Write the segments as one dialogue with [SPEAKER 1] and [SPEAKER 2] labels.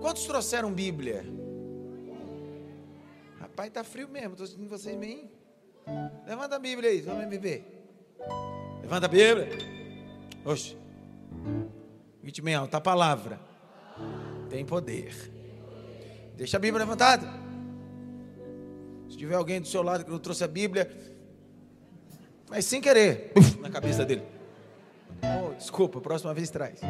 [SPEAKER 1] Quantos trouxeram Bíblia? Rapaz, tá frio mesmo. Estou sentindo vocês bem. Levanta a Bíblia aí, vamos beber. Levanta a Bíblia. Oxe. Grite bem alto. A palavra tem poder. Deixa a Bíblia levantada. Se tiver alguém do seu lado que não trouxe a Bíblia, mas sem querer, na cabeça dele. Oh, desculpa, próxima vez traz.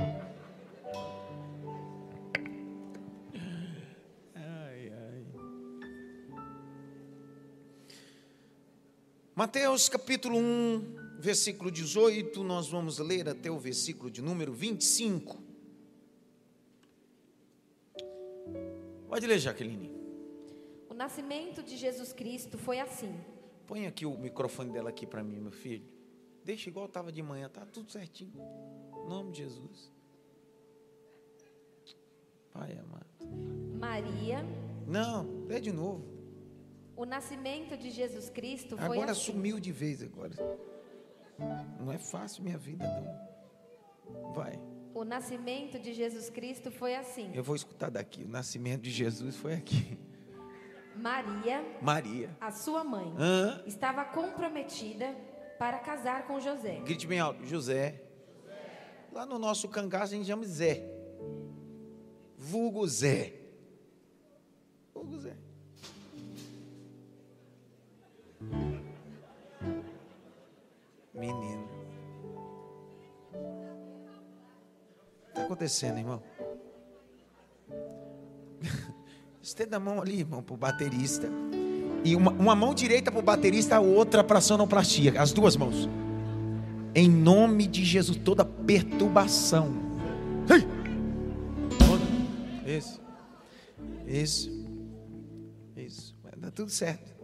[SPEAKER 1] Mateus capítulo 1, versículo 18, nós vamos ler até o versículo de número 25. Pode ler, Jaqueline.
[SPEAKER 2] O nascimento de Jesus Cristo foi assim.
[SPEAKER 1] Põe aqui o microfone dela aqui para mim, meu filho. Deixa igual estava de manhã, tá tudo certinho. Em nome de Jesus. Pai amado.
[SPEAKER 2] Maria.
[SPEAKER 1] Não, lê de novo.
[SPEAKER 2] O nascimento de Jesus Cristo foi
[SPEAKER 1] Agora
[SPEAKER 2] assim.
[SPEAKER 1] sumiu de vez agora. Não é fácil minha vida não. Vai.
[SPEAKER 2] O nascimento de Jesus Cristo foi assim.
[SPEAKER 1] Eu vou escutar daqui. O nascimento de Jesus foi aqui.
[SPEAKER 2] Maria,
[SPEAKER 1] Maria.
[SPEAKER 2] a sua mãe,
[SPEAKER 1] Hã?
[SPEAKER 2] estava comprometida para casar com José.
[SPEAKER 1] Grite bem alto. José. Lá no nosso cangaço a gente chama Zé. Vulgo Zé. Vulgo Zé. Menino. O que está acontecendo, irmão? Estenda a mão ali, irmão, para o baterista. E uma, uma mão direita para o baterista, a outra para a sonoplastia. As duas mãos. Em nome de Jesus, toda perturbação. Isso. Isso. Isso. Vai dar tudo certo.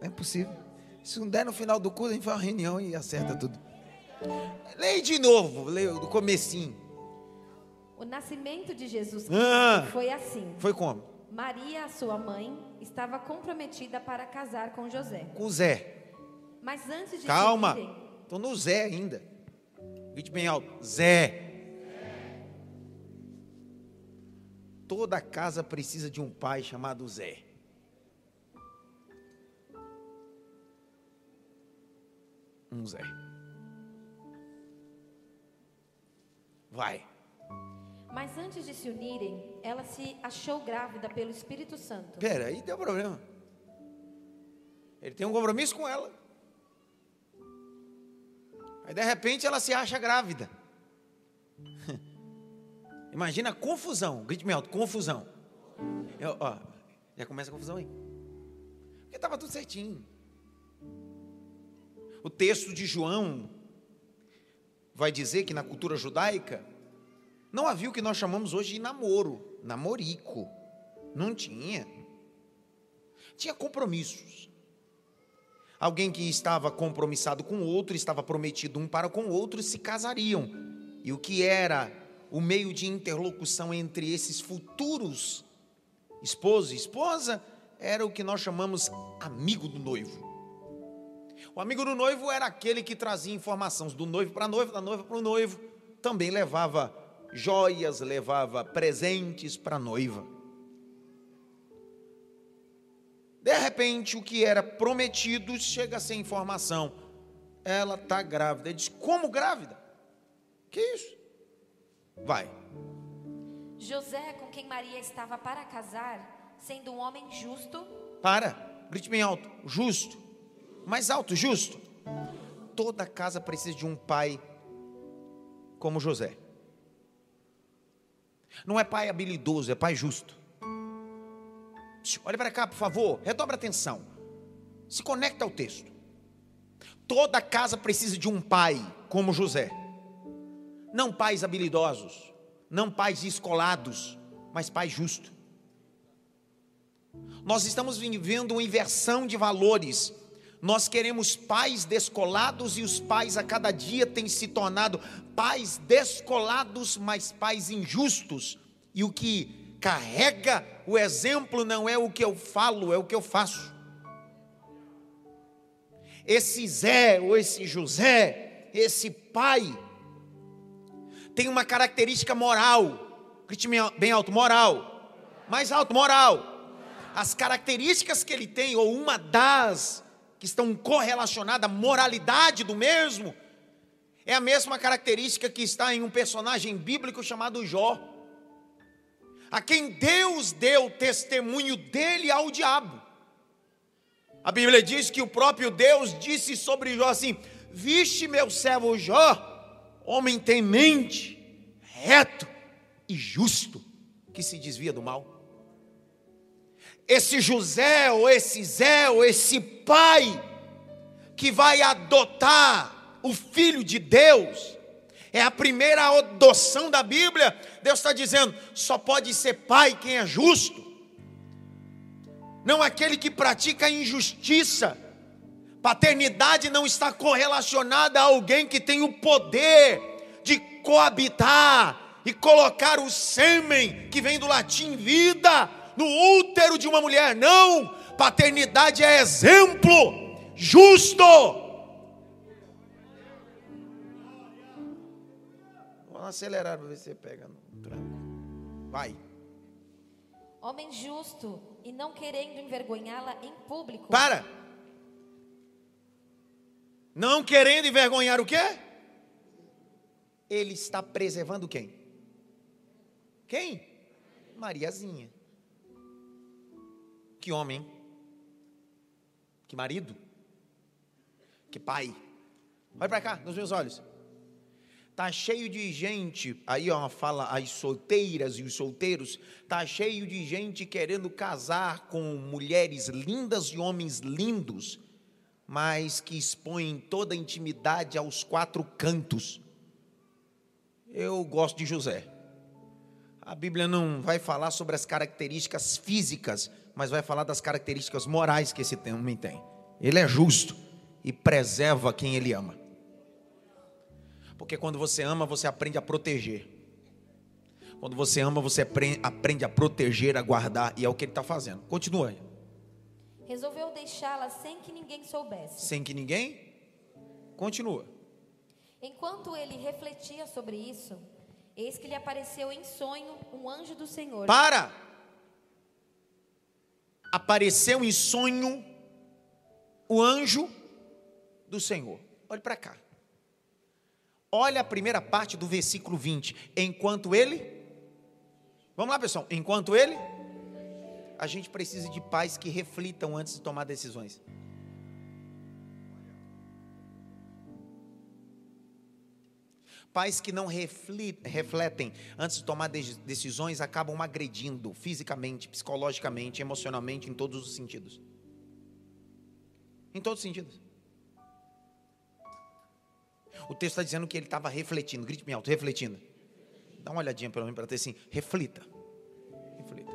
[SPEAKER 1] Não é possível. Se não der no final do curso, a gente faz uma reunião e acerta tudo. Leia de novo, leia do comecinho.
[SPEAKER 2] O nascimento de Jesus Cristo
[SPEAKER 1] Ah.
[SPEAKER 2] foi assim.
[SPEAKER 1] Foi como?
[SPEAKER 2] Maria, sua mãe, estava comprometida para casar com José.
[SPEAKER 1] Com Zé.
[SPEAKER 2] Mas antes de
[SPEAKER 1] Calma. Estou no Zé ainda. Grite bem alto. Zé. Toda casa precisa de um pai chamado Zé. Um Zé. Vai.
[SPEAKER 2] mas antes de se unirem, ela se achou grávida pelo Espírito Santo.
[SPEAKER 1] Pera, aí deu problema. Ele tem um compromisso com ela. Aí de repente ela se acha grávida. Imagina a confusão. Grite bem alto, confusão. Eu, ó, já começa a confusão aí. Porque estava tudo certinho. O texto de João vai dizer que na cultura judaica não havia o que nós chamamos hoje de namoro, namorico. Não tinha. Tinha compromissos. Alguém que estava compromissado com outro, estava prometido um para com o outro, se casariam. E o que era o meio de interlocução entre esses futuros esposo e esposa era o que nós chamamos amigo do noivo. O amigo do noivo era aquele que trazia informações do noivo para a noiva, da noiva para o noivo, também levava joias, levava presentes para a noiva. De repente, o que era prometido chega sem informação. Ela está grávida. Ele diz: Como grávida? Que isso? Vai.
[SPEAKER 2] José, com quem Maria estava para casar, sendo um homem justo,
[SPEAKER 1] Para. Grite bem alto. Justo. Mais alto, justo. Toda casa precisa de um pai como José. Não é pai habilidoso, é pai justo. Olha para cá, por favor, redobra atenção. Se conecta ao texto. Toda casa precisa de um pai como José. Não pais habilidosos, não pais escolados, mas pai justo. Nós estamos vivendo uma inversão de valores. Nós queremos pais descolados e os pais a cada dia têm se tornado pais descolados, mas pais injustos. E o que carrega o exemplo não é o que eu falo, é o que eu faço. Esse Zé ou esse José, esse pai, tem uma característica moral, grite bem alto, moral. Mais alto, moral. As características que ele tem, ou uma das que estão correlacionadas à moralidade do mesmo, é a mesma característica que está em um personagem bíblico chamado Jó, a quem Deus deu testemunho dele ao diabo. A Bíblia diz que o próprio Deus disse sobre Jó assim: Viste meu servo Jó, homem temente, reto e justo, que se desvia do mal esse José, ou esse Zé, ou esse pai, que vai adotar o filho de Deus, é a primeira adoção da Bíblia. Deus está dizendo: só pode ser pai quem é justo, não aquele que pratica injustiça. Paternidade não está correlacionada a alguém que tem o poder de coabitar e colocar o sêmen, que vem do latim vida, no útero de uma mulher. Não, paternidade é exemplo justo. Vamos acelerar para ver se você pega no tranco. Vai.
[SPEAKER 2] Homem justo e não querendo envergonhá-la em público.
[SPEAKER 1] Para. Não querendo envergonhar o quê? Ele está preservando quem? Quem? Mariazinha. Que homem, que marido, que pai. Olha para cá, nos meus olhos. Tá cheio de gente, aí ó, fala as solteiras e os solteiros, tá cheio de gente querendo casar com mulheres lindas e homens lindos, mas que expõem toda a intimidade aos quatro cantos. Eu gosto de José. A Bíblia não vai falar sobre as características físicas, mas vai falar das características morais que esse homem tem. Ele é justo e preserva quem ele ama. Porque quando você ama, você aprende a proteger. Quando você ama, você aprende a proteger, a guardar, e é o que ele está fazendo. Continua aí.
[SPEAKER 2] Resolveu deixá-la sem que ninguém soubesse.
[SPEAKER 1] Sem que ninguém? Continua.
[SPEAKER 2] Enquanto ele refletia sobre isso, eis que lhe apareceu em sonho um anjo do Senhor.
[SPEAKER 1] Para! Apareceu em sonho o anjo do Senhor. Olhe para cá. Olha a primeira parte do versículo 20. Enquanto ele. Vamos lá, pessoal. Enquanto ele. A gente precisa de pais que reflitam antes de tomar decisões. Pais que não refletem antes de tomar decisões acabam agredindo fisicamente, psicologicamente, emocionalmente, em todos os sentidos. Em todos os sentidos. O texto está dizendo que ele estava refletindo, grite me alto, refletindo. Dá uma olhadinha pelo menos para ter assim, reflita. Reflita.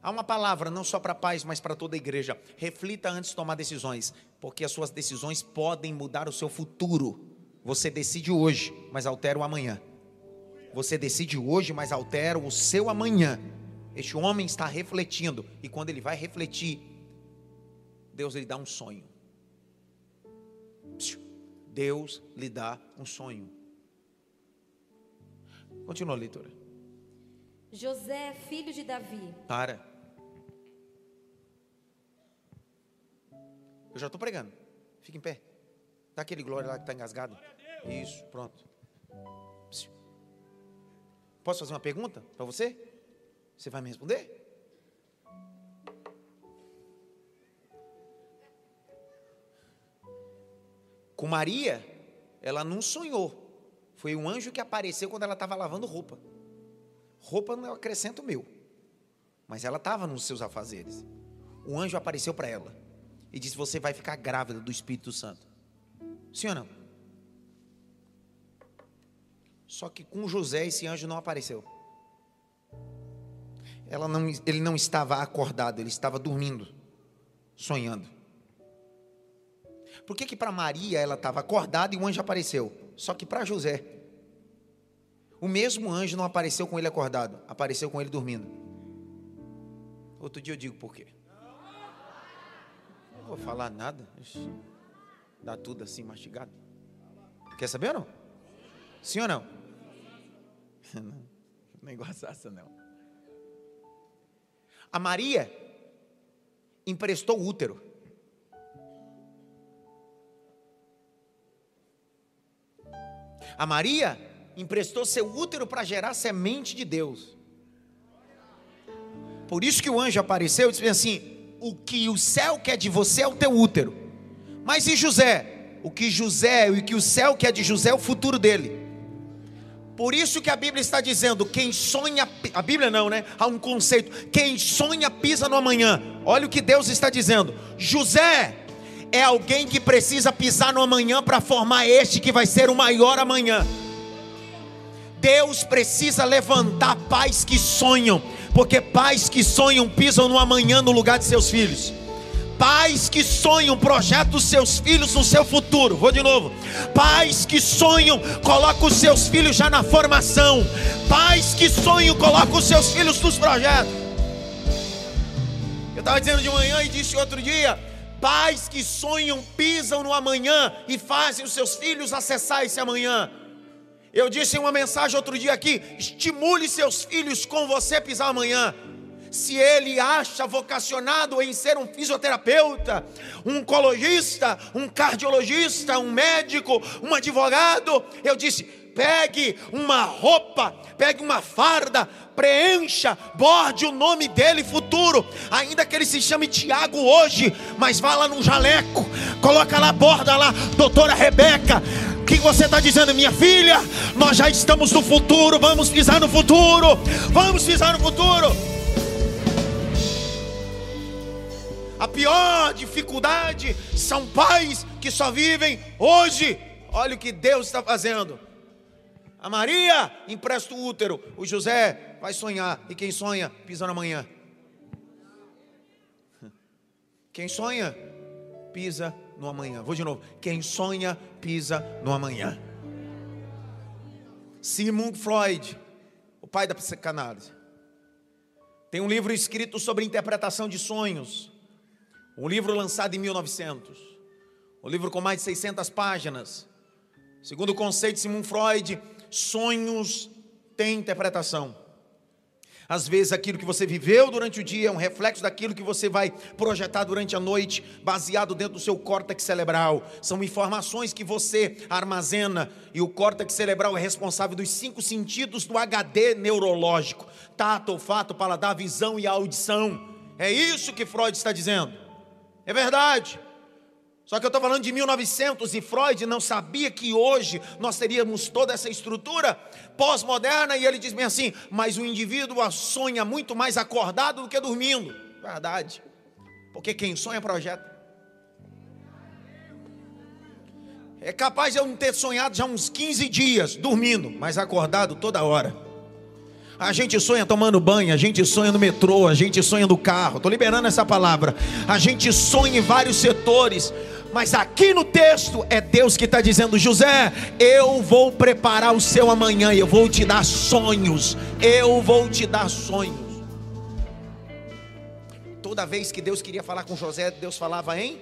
[SPEAKER 1] Há uma palavra não só para pais, mas para toda a igreja. Reflita antes de tomar decisões, porque as suas decisões podem mudar o seu futuro. Você decide hoje, mas altera o amanhã. Você decide hoje, mas altera o seu amanhã. Este homem está refletindo, e quando ele vai refletir, Deus lhe dá um sonho. Deus lhe dá um sonho. Continua a leitura.
[SPEAKER 2] José, filho de Davi.
[SPEAKER 1] Para. Eu já estou pregando. Fique em pé. Dá aquele glória lá que está engasgado. Isso, pronto. Posso fazer uma pergunta para você? Você vai me responder? Com Maria, ela não sonhou. Foi um anjo que apareceu quando ela estava lavando roupa. Roupa não é acrescento meu. Mas ela estava nos seus afazeres. O anjo apareceu para ela e disse: Você vai ficar grávida do Espírito Santo. Sim ou não? Só que com José esse anjo não apareceu. Não, ele não estava acordado, ele estava dormindo, sonhando. Por que que para Maria ela estava acordada e o anjo apareceu? Só que para José, o mesmo anjo não apareceu com ele acordado, apareceu com ele dormindo. Outro dia eu digo por quê. Não vou falar nada. Dá tudo assim mastigado. Quer saber ou não? Sim ou não? Não, não é igual a Sassa, não. A Maria emprestou o útero. A Maria emprestou seu útero para gerar semente de Deus. Por isso que o anjo apareceu e disse assim: O que o céu quer de você é o teu útero. Mas e José? O que José e o que o céu quer de José é o futuro dele. Por isso que a Bíblia está dizendo: quem sonha, a Bíblia não, né? Há um conceito: quem sonha pisa no amanhã. Olha o que Deus está dizendo: José é alguém que precisa pisar no amanhã para formar este que vai ser o maior amanhã. Deus precisa levantar pais que sonham, porque pais que sonham pisam no amanhã no lugar de seus filhos. Pais que sonham, projetam os seus filhos no seu futuro. Vou de novo. Pais que sonham, colocam os seus filhos já na formação. Pais que sonham, colocam os seus filhos nos projetos. Eu estava dizendo de manhã e disse outro dia: pais que sonham, pisam no amanhã e fazem os seus filhos acessar esse amanhã. Eu disse em uma mensagem outro dia aqui: estimule seus filhos com você pisar amanhã. Se ele acha vocacionado em ser um fisioterapeuta, um oncologista, um cardiologista, um médico, um advogado, eu disse: pegue uma roupa, pegue uma farda, preencha, borde o nome dele futuro, ainda que ele se chame Tiago hoje, mas vá lá no jaleco, coloca lá, borda lá, doutora Rebeca, que você está dizendo, minha filha? Nós já estamos no futuro, vamos pisar no futuro, vamos pisar no futuro. A pior dificuldade são pais que só vivem hoje. Olha o que Deus está fazendo. A Maria empresta o útero, o José vai sonhar, e quem sonha pisa na manhã. Quem sonha pisa no amanhã. Vou de novo. Quem sonha, pisa no amanhã. Sigmund Freud, o pai da psicanálise, tem um livro escrito sobre interpretação de sonhos. Um livro lançado em 1900. Um livro com mais de 600 páginas. Segundo o conceito de Sigmund Freud, sonhos têm interpretação. Às vezes aquilo que você viveu durante o dia é um reflexo daquilo que você vai projetar durante a noite, baseado dentro do seu córtex cerebral. São informações que você armazena e o córtex cerebral é responsável dos cinco sentidos do HD neurológico: tato, olfato, paladar, visão e audição. É isso que Freud está dizendo. É verdade. Só que eu estou falando de 1900 e Freud não sabia que hoje nós teríamos toda essa estrutura pós-moderna e ele diz bem assim: mas o indivíduo sonha muito mais acordado do que dormindo. Verdade. Porque quem sonha projeta. É capaz de eu não ter sonhado já uns 15 dias dormindo, mas acordado toda hora. A gente sonha tomando banho, a gente sonha no metrô, a gente sonha no carro. Estou liberando essa palavra. A gente sonha em vários setores. Mas aqui no texto é Deus que está dizendo: José, eu vou preparar o seu amanhã, eu vou te dar sonhos, eu vou te dar sonhos. Toda vez que Deus queria falar com José, Deus falava em.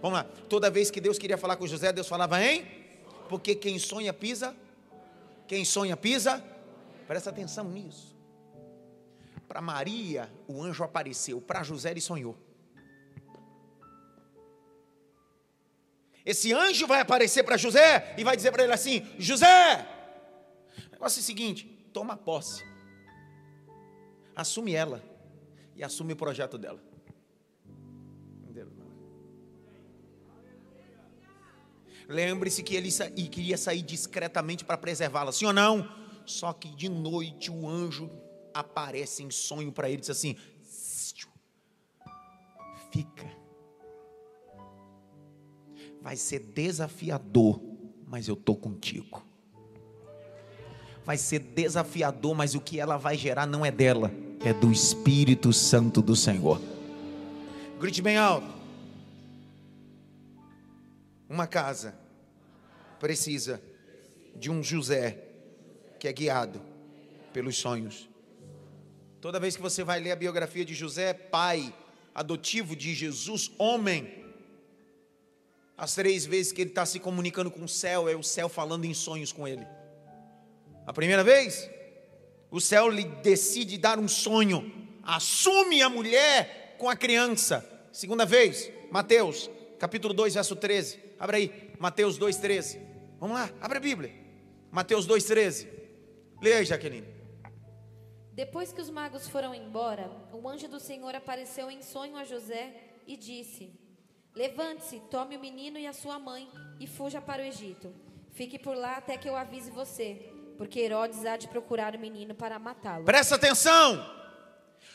[SPEAKER 1] Vamos lá. Toda vez que Deus queria falar com José, Deus falava em. Porque quem sonha pisa. Quem sonha pisa. Presta atenção nisso. Para Maria, o anjo apareceu. Para José, ele sonhou. Esse anjo vai aparecer para José e vai dizer para ele assim: José, o negócio é o seguinte: toma posse, assume ela e assume o projeto dela. Lembre-se que ele queria sair discretamente para preservá-la, sim ou não? Só que de noite o anjo aparece em sonho para ele e diz assim: fica Vai ser desafiador, mas eu estou contigo. Vai ser desafiador, mas o que ela vai gerar não é dela, é do Espírito Santo do Senhor. Grite bem alto. Uma casa precisa de um José que é guiado pelos sonhos. Toda vez que você vai ler a biografia de José, pai adotivo de Jesus, homem, as três vezes que ele está se comunicando com o céu, é o céu falando em sonhos com ele. A primeira vez, o céu lhe decide dar um sonho assume a mulher com a criança. Segunda vez, Mateus, capítulo 2, verso 13. Abre aí, Mateus 2, 13. Vamos lá, abre a Bíblia. Mateus 2, 13. Leia aí, Jaqueline.
[SPEAKER 2] Depois que os magos foram embora, o anjo do Senhor apareceu em sonho a José e disse: Levante-se, tome o menino e a sua mãe e fuja para o Egito. Fique por lá até que eu avise você, porque Herodes há de procurar o menino para matá-lo.
[SPEAKER 1] Presta atenção!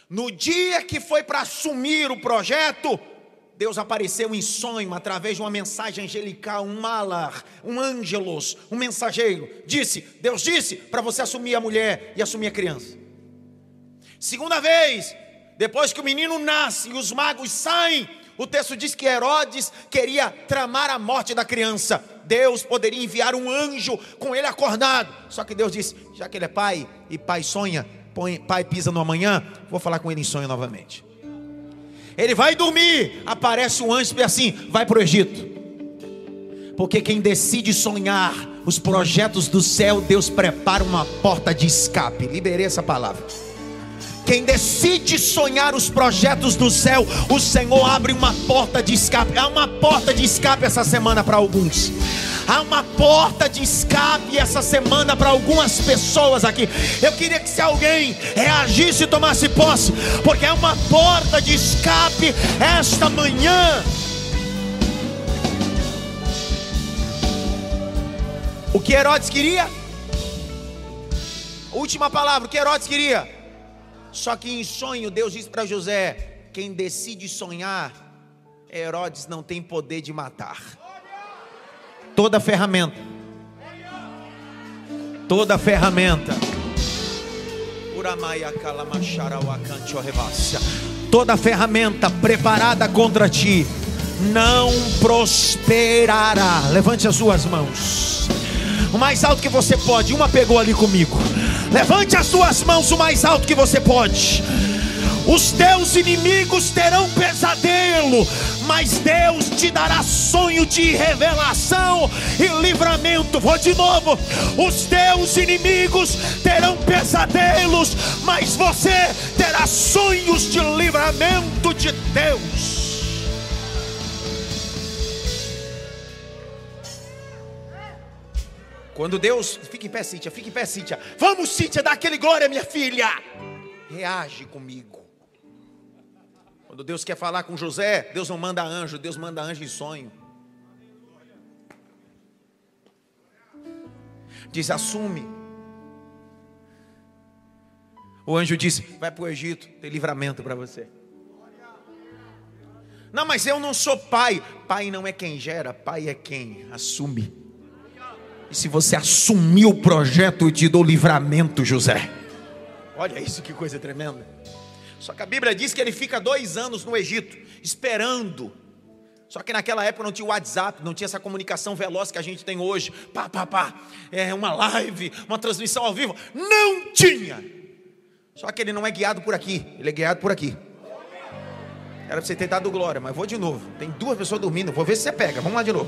[SPEAKER 1] No dia que foi para assumir o projeto, Deus apareceu em sonho através de uma mensagem angelical, um malar, um ângelos, um mensageiro. Disse, Deus disse para você assumir a mulher e assumir a criança. Segunda vez, depois que o menino nasce e os magos saem, o texto diz que Herodes queria tramar a morte da criança. Deus poderia enviar um anjo com ele acordado. Só que Deus disse: já que ele é pai e pai sonha, pai pisa no amanhã, vou falar com ele em sonho novamente. Ele vai dormir, aparece um anjo e assim: vai para o Egito. Porque quem decide sonhar os projetos do céu, Deus prepara uma porta de escape. Liberei essa palavra. Quem decide sonhar os projetos do céu, o Senhor abre uma porta de escape. Há uma porta de escape essa semana para alguns. Há uma porta de escape essa semana para algumas pessoas aqui. Eu queria que se alguém reagisse e tomasse posse, porque é uma porta de escape esta manhã. O que Herodes queria? Última palavra, o que Herodes queria? Só que em sonho Deus disse para José: quem decide sonhar, Herodes não tem poder de matar toda ferramenta, toda ferramenta, toda ferramenta preparada contra ti não prosperará. Levante as suas mãos. O mais alto que você pode. Uma pegou ali comigo. Levante as suas mãos o mais alto que você pode. Os teus inimigos terão pesadelo, mas Deus te dará sonho de revelação e livramento. Vou de novo. Os teus inimigos terão pesadelos, mas você terá sonhos de livramento de Deus. Quando Deus, fique em pé, Cíntia, fique em pé, Cíntia. Vamos, Cíntia, dá aquele glória, minha filha. Reage comigo. Quando Deus quer falar com José, Deus não manda anjo, Deus manda anjo em sonho. Diz: assume. O anjo disse: vai para o Egito, tem livramento para você. Não, mas eu não sou pai. Pai não é quem gera, pai é quem assume. E se você assumir o projeto, eu te dou livramento, José. Olha isso que coisa tremenda. Só que a Bíblia diz que ele fica dois anos no Egito, esperando. Só que naquela época não tinha WhatsApp, não tinha essa comunicação veloz que a gente tem hoje. Pá, pá, pá. É uma live, uma transmissão ao vivo. Não tinha. Só que ele não é guiado por aqui, ele é guiado por aqui. Era para você ter dado glória, mas vou de novo. Tem duas pessoas dormindo, vou ver se você pega. Vamos lá de novo.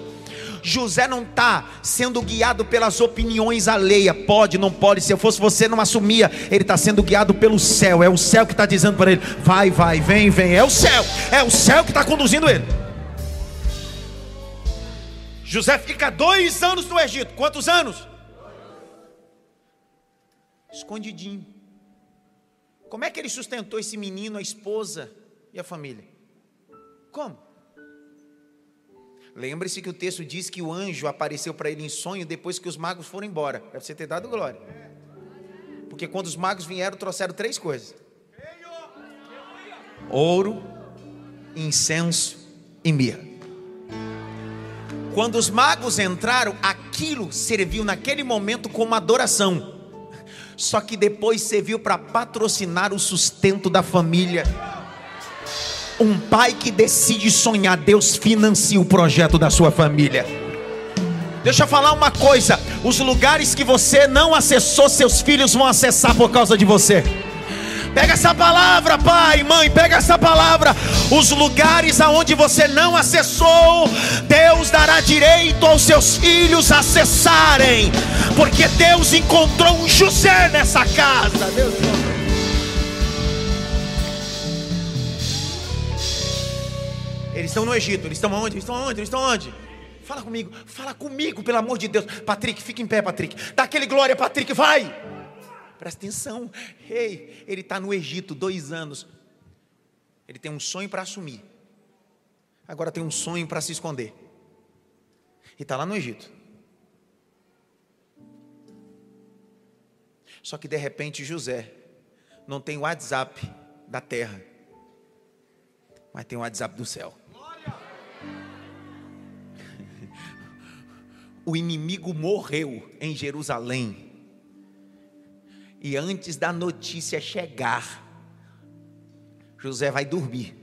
[SPEAKER 1] José não está sendo guiado pelas opiniões alheias. Pode, não pode. Se eu fosse você, não assumia. Ele está sendo guiado pelo céu. É o céu que está dizendo para ele: vai, vai, vem, vem. É o céu. É o céu que está conduzindo ele. José fica dois anos no Egito. Quantos anos? Escondidinho. Como é que ele sustentou esse menino, a esposa e a família? Como? Lembre-se que o texto diz que o anjo apareceu para ele em sonho depois que os magos foram embora. Deve você ter dado glória. Porque quando os magos vieram, trouxeram três coisas: ouro, incenso e mirra. Quando os magos entraram, aquilo serviu naquele momento como adoração. Só que depois serviu para patrocinar o sustento da família. Um pai que decide sonhar, Deus financia o projeto da sua família. Deixa eu falar uma coisa: os lugares que você não acessou, seus filhos vão acessar por causa de você. Pega essa palavra, pai, mãe, pega essa palavra. Os lugares aonde você não acessou, Deus dará direito aos seus filhos acessarem, porque Deus encontrou um José nessa casa. Deus Eles estão no Egito. Eles estão onde? Eles estão onde? Eles estão onde? Fala comigo, fala comigo, pelo amor de Deus. Patrick, fica em pé, Patrick. Dá aquele glória, Patrick, vai. Presta atenção. Ei, ele está no Egito dois anos. Ele tem um sonho para assumir. Agora tem um sonho para se esconder. E está lá no Egito. Só que de repente José não tem o WhatsApp da terra, mas tem o WhatsApp do céu. O inimigo morreu em Jerusalém. E antes da notícia chegar, José vai dormir.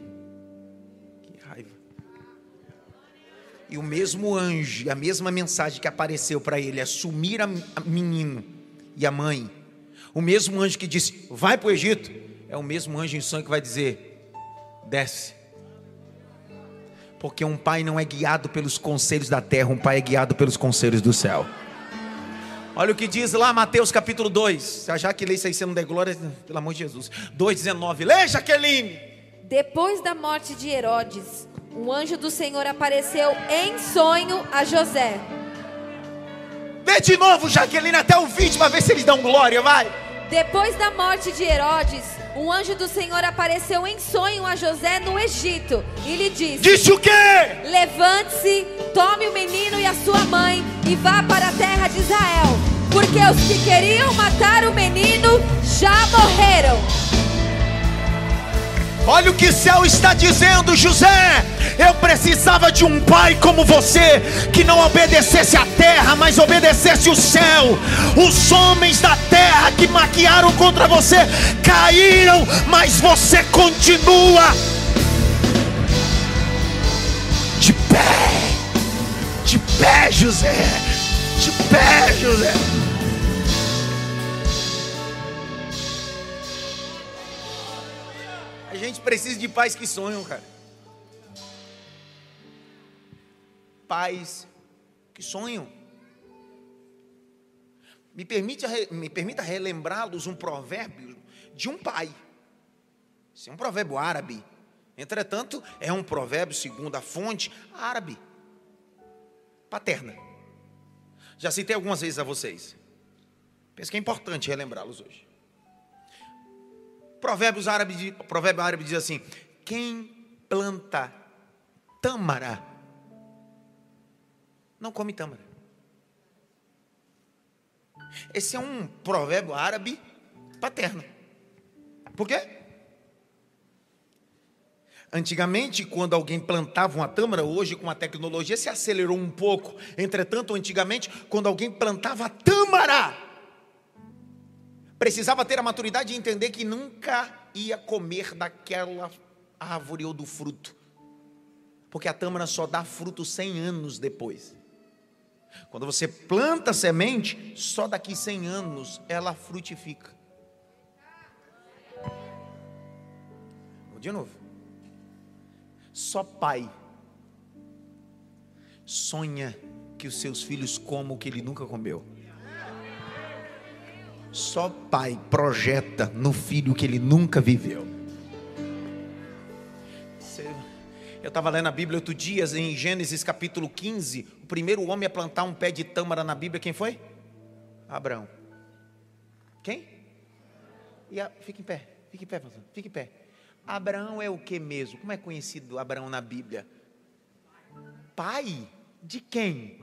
[SPEAKER 1] Que raiva. E o mesmo anjo, a mesma mensagem que apareceu para ele, assumir a menino e a mãe, o mesmo anjo que disse, vai para o Egito, é o mesmo anjo em sonho que vai dizer, desce. Porque um pai não é guiado pelos conselhos da terra, um pai é guiado pelos conselhos do céu. Olha o que diz lá Mateus capítulo 2. Já que lê isso aí, você não der glória, pelo amor de Jesus. 2,19. Lê, Jaqueline.
[SPEAKER 2] Depois da morte de Herodes, um anjo do Senhor apareceu em sonho a José
[SPEAKER 1] Vê de novo, Jaqueline, até o vídeo para ver se eles dão glória, vai.
[SPEAKER 2] Depois da morte de Herodes, um anjo do Senhor apareceu em sonho a José no Egito e lhe disse:
[SPEAKER 1] Disse o quê?
[SPEAKER 2] Levante-se, tome o menino e a sua mãe e vá para a terra de Israel, porque os que queriam matar o menino já morreram.
[SPEAKER 1] Olha o que o céu está dizendo, José. Eu precisava de um pai como você, que não obedecesse a terra, mas obedecesse o céu. Os homens da terra que maquiaram contra você caíram, mas você continua de pé, de pé, José, de pé, José. Gente precisa de pais que sonham, cara. Pais que sonham. Me, permite, me permita relembrá-los um provérbio de um pai. Isso é um provérbio árabe. Entretanto, é um provérbio, segundo a fonte, árabe. Paterna. Já citei algumas vezes a vocês. Penso que é importante relembrá-los hoje. Provérbios árabe, provérbio árabe diz assim: quem planta tâmara não come tâmara. Esse é um provérbio árabe paterno. Por quê? Antigamente, quando alguém plantava uma tâmara, hoje com a tecnologia se acelerou um pouco. Entretanto, antigamente, quando alguém plantava tâmara, precisava ter a maturidade de entender que nunca ia comer daquela árvore ou do fruto, porque a tâmara só dá fruto 100 anos depois. Quando você planta semente, só daqui 100 anos ela frutifica. Vou de novo. Só pai sonha que os seus filhos comam o que ele nunca comeu. Só pai projeta no filho que ele nunca viveu. Eu estava lendo a Bíblia outro dia, em Gênesis capítulo 15. O primeiro homem a plantar um pé de tâmara na Bíblia, quem foi? Abraão. Quem? E a, fica em pé, fica em pé, pastor, fica em pé. Abraão é o que mesmo? Como é conhecido Abraão na Bíblia? Pai de quem?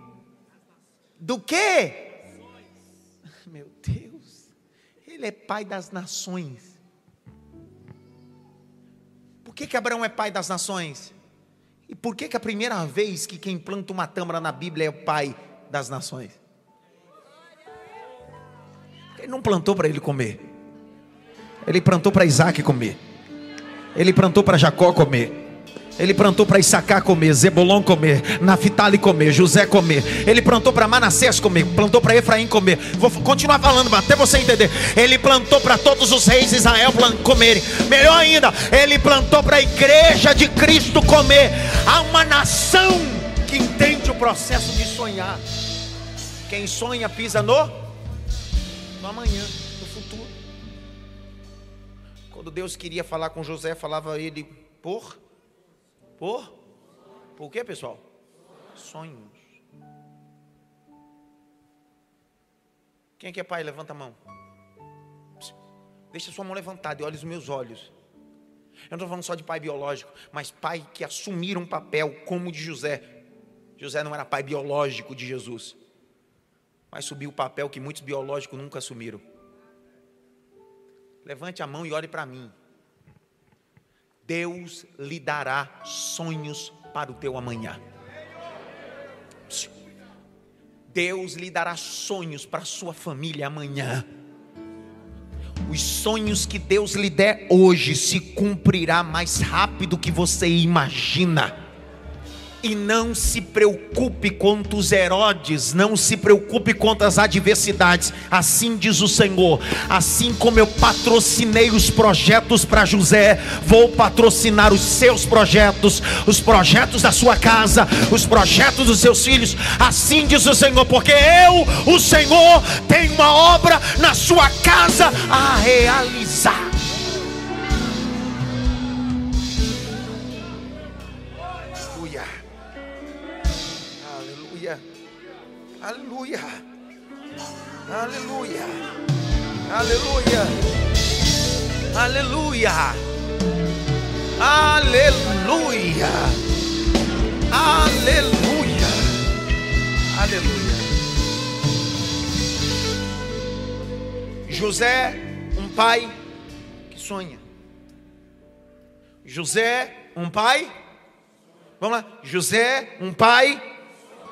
[SPEAKER 1] Do que? Meu Deus. Ele é pai das nações. Por que, que Abraão é pai das nações? E por que, que a primeira vez que quem planta uma tâmara na Bíblia é o pai das nações? Ele não plantou para ele comer. Ele plantou para Isaac comer. Ele plantou para Jacó comer. Ele plantou para Issacar comer, Zebulon comer, Naphtali comer, José comer. Ele plantou para Manassés comer, plantou para Efraim comer. Vou continuar falando, até você entender. Ele plantou para todos os reis de Israel comerem. Melhor ainda, ele plantou para a igreja de Cristo comer. Há uma nação que entende o processo de sonhar. Quem sonha pisa no, no amanhã, no futuro. Quando Deus queria falar com José, falava ele por por Por quê, pessoal? Sonhos. Quem aqui é pai? Levanta a mão. Deixa sua mão levantada e olhe os meus olhos. Eu não estou falando só de pai biológico, mas pai que assumiram um papel como o de José. José não era pai biológico de Jesus, mas subiu o papel que muitos biológicos nunca assumiram. Levante a mão e olhe para mim. Deus lhe dará sonhos para o teu amanhã. Deus lhe dará sonhos para a sua família amanhã. Os sonhos que Deus lhe der hoje se cumprirá mais rápido que você imagina. E não se preocupe quanto os Herodes, não se preocupe quanto as adversidades. Assim diz o Senhor: assim como eu patrocinei os projetos para José, vou patrocinar os seus projetos, os projetos da sua casa, os projetos dos seus filhos. Assim diz o Senhor, porque eu, o Senhor, tenho uma obra na sua casa a realizar. Aleluia. Aleluia. Aleluia. Aleluia. Aleluia. Aleluia. Aleluia. José, um pai que sonha. José, um pai. Vamos lá. José, um pai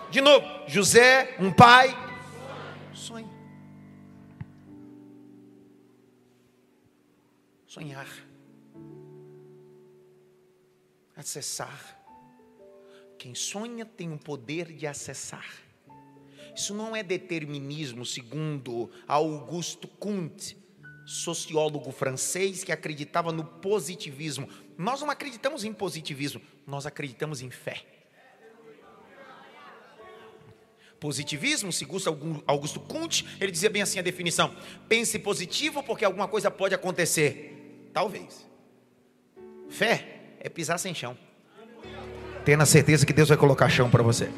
[SPEAKER 1] de novo, José, um pai, sonha. Sonhar. Acessar. Quem sonha tem o poder de acessar. Isso não é determinismo, segundo Augusto Comte, sociólogo francês que acreditava no positivismo. Nós não acreditamos em positivismo, nós acreditamos em fé. Positivismo, segundo Augusto Comte, ele dizia bem assim a definição: pense positivo porque alguma coisa pode acontecer. Talvez. Fé é pisar sem chão. Tenha certeza que Deus vai colocar chão para você.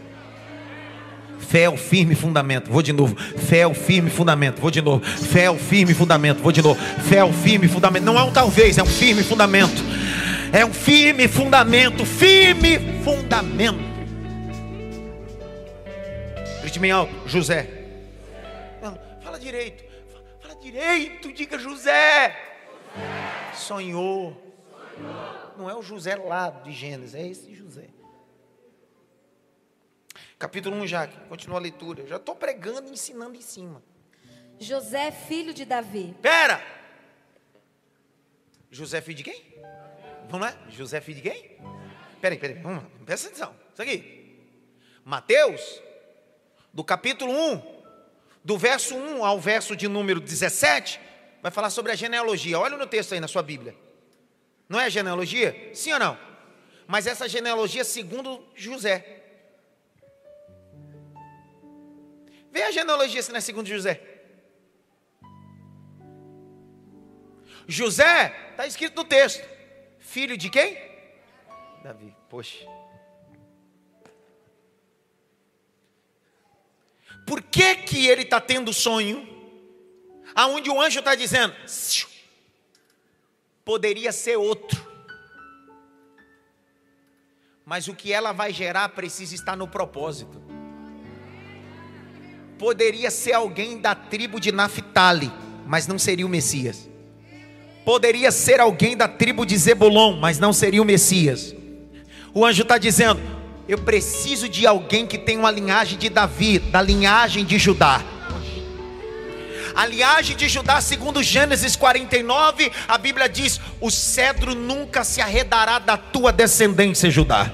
[SPEAKER 1] Fé é o firme fundamento. Vou de novo. Fé é o firme fundamento. Vou de novo. Fé é o firme fundamento. Vou de novo. Fé é o firme fundamento. Não é um talvez, é um firme fundamento. É um firme fundamento. Firme fundamento. Bem alto, José. Não, fala direito. Fala direito, diga José. Sonhou. Não é o José lá de Gênesis, é esse José. Capítulo 1, já, continua a leitura. Eu já estou pregando e ensinando em cima.
[SPEAKER 2] José, filho de Davi.
[SPEAKER 1] Pera! José, filho de quem? Vamos lá? José, filho de quem? Peraí, peraí, vamos lá. Presta atenção. Isso aqui. Mateus do capítulo 1, do verso 1 ao verso de número 17, vai falar sobre a genealogia. Olha no texto aí na sua Bíblia. Não é a genealogia? Sim ou não? Mas essa genealogia segundo José. Vê a genealogia se não é segundo José. José, está escrito no texto. Filho de quem? Davi. Poxa. Por que, que ele está tendo sonho? Aonde o anjo está dizendo, poderia ser outro. Mas o que ela vai gerar precisa estar no propósito. Poderia ser alguém da tribo de Naphtali, mas não seria o Messias. Poderia ser alguém da tribo de Zebulon, mas não seria o Messias. O anjo está dizendo: eu preciso de alguém que tenha uma linhagem de Davi, da linhagem de Judá. A linhagem de Judá, segundo Gênesis 49, a Bíblia diz: o cedro nunca se arredará da tua descendência, Judá.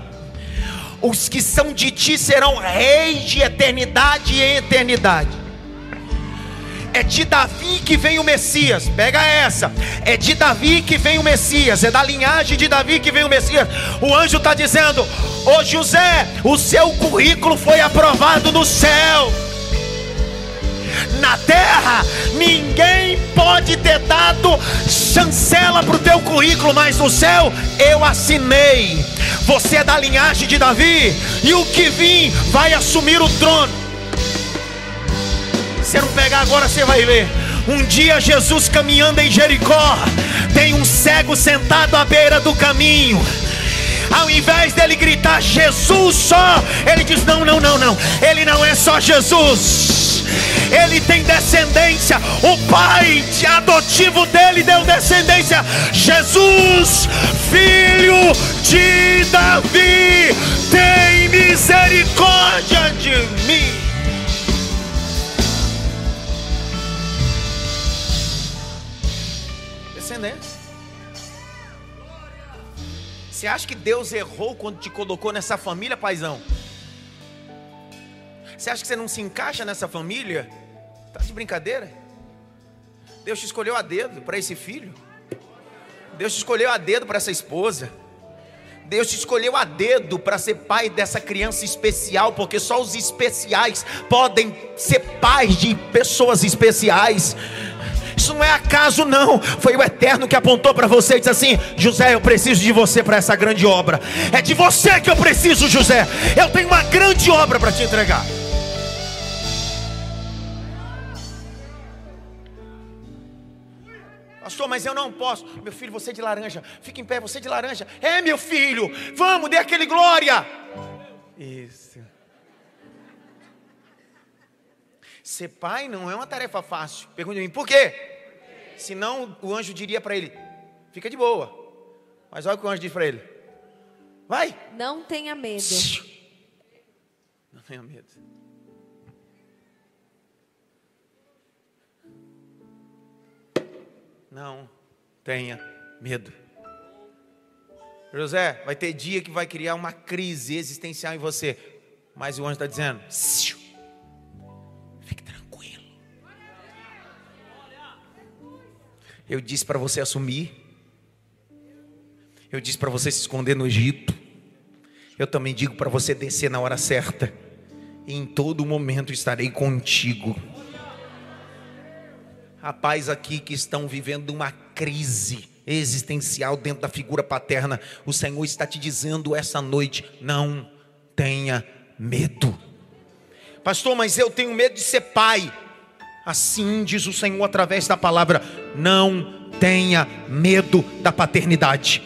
[SPEAKER 1] Os que são de ti serão reis de eternidade em eternidade. É de Davi que vem o Messias. Pega essa. É de Davi que vem o Messias. É da linhagem de Davi que vem o Messias. O anjo está dizendo: Ô José, o seu currículo foi aprovado no céu. na terra, ninguém pode ter dado chancela para o teu currículo, mas no céu eu assinei. Você é da linhagem de Davi, e o que vim vai assumir o trono. Eu não pegar agora, você vai ver. Um dia Jesus caminhando em Jericó, tem um cego sentado à beira do caminho. Ao invés dele gritar Jesus só, ele diz: Não, não, não, não. Ele não é só Jesus. Ele tem descendência. O pai adotivo dele deu descendência. Jesus, filho de Davi, tem misericórdia de mim. Você acha que Deus errou quando te colocou nessa família, paizão? Você acha que você não se encaixa nessa família? Tá de brincadeira? Deus te escolheu a dedo para esse filho. Deus te escolheu a dedo para essa esposa. Deus te escolheu a dedo para ser pai dessa criança especial, porque só os especiais podem ser pais de pessoas especiais. Isso não é acaso, não. Foi o Eterno que apontou para você e disse assim: José, eu preciso de você para essa grande obra. É de você que eu preciso, José. Eu tenho uma grande obra para te entregar. Pastor, mas eu não posso. Meu filho, você é de laranja. Fica em pé, você é de laranja. É, meu filho. Vamos, dê aquele glória. Isso. Ser pai não é uma tarefa fácil. Pergunte a mim, por quê? Senão o anjo diria para ele: fica de boa. Mas olha o que o anjo diz para ele: vai.
[SPEAKER 2] Não tenha medo.
[SPEAKER 1] Não tenha medo. Não tenha medo. José, vai ter dia que vai criar uma crise existencial em você. Mas o anjo está dizendo: Eu disse para você assumir. Eu disse para você se esconder no Egito. Eu também digo para você descer na hora certa. E em todo momento estarei contigo. Rapaz aqui que estão vivendo uma crise existencial dentro da figura paterna, o Senhor está te dizendo essa noite: não tenha medo. Pastor, mas eu tenho medo de ser pai. Assim diz o Senhor através da palavra: não tenha medo da paternidade.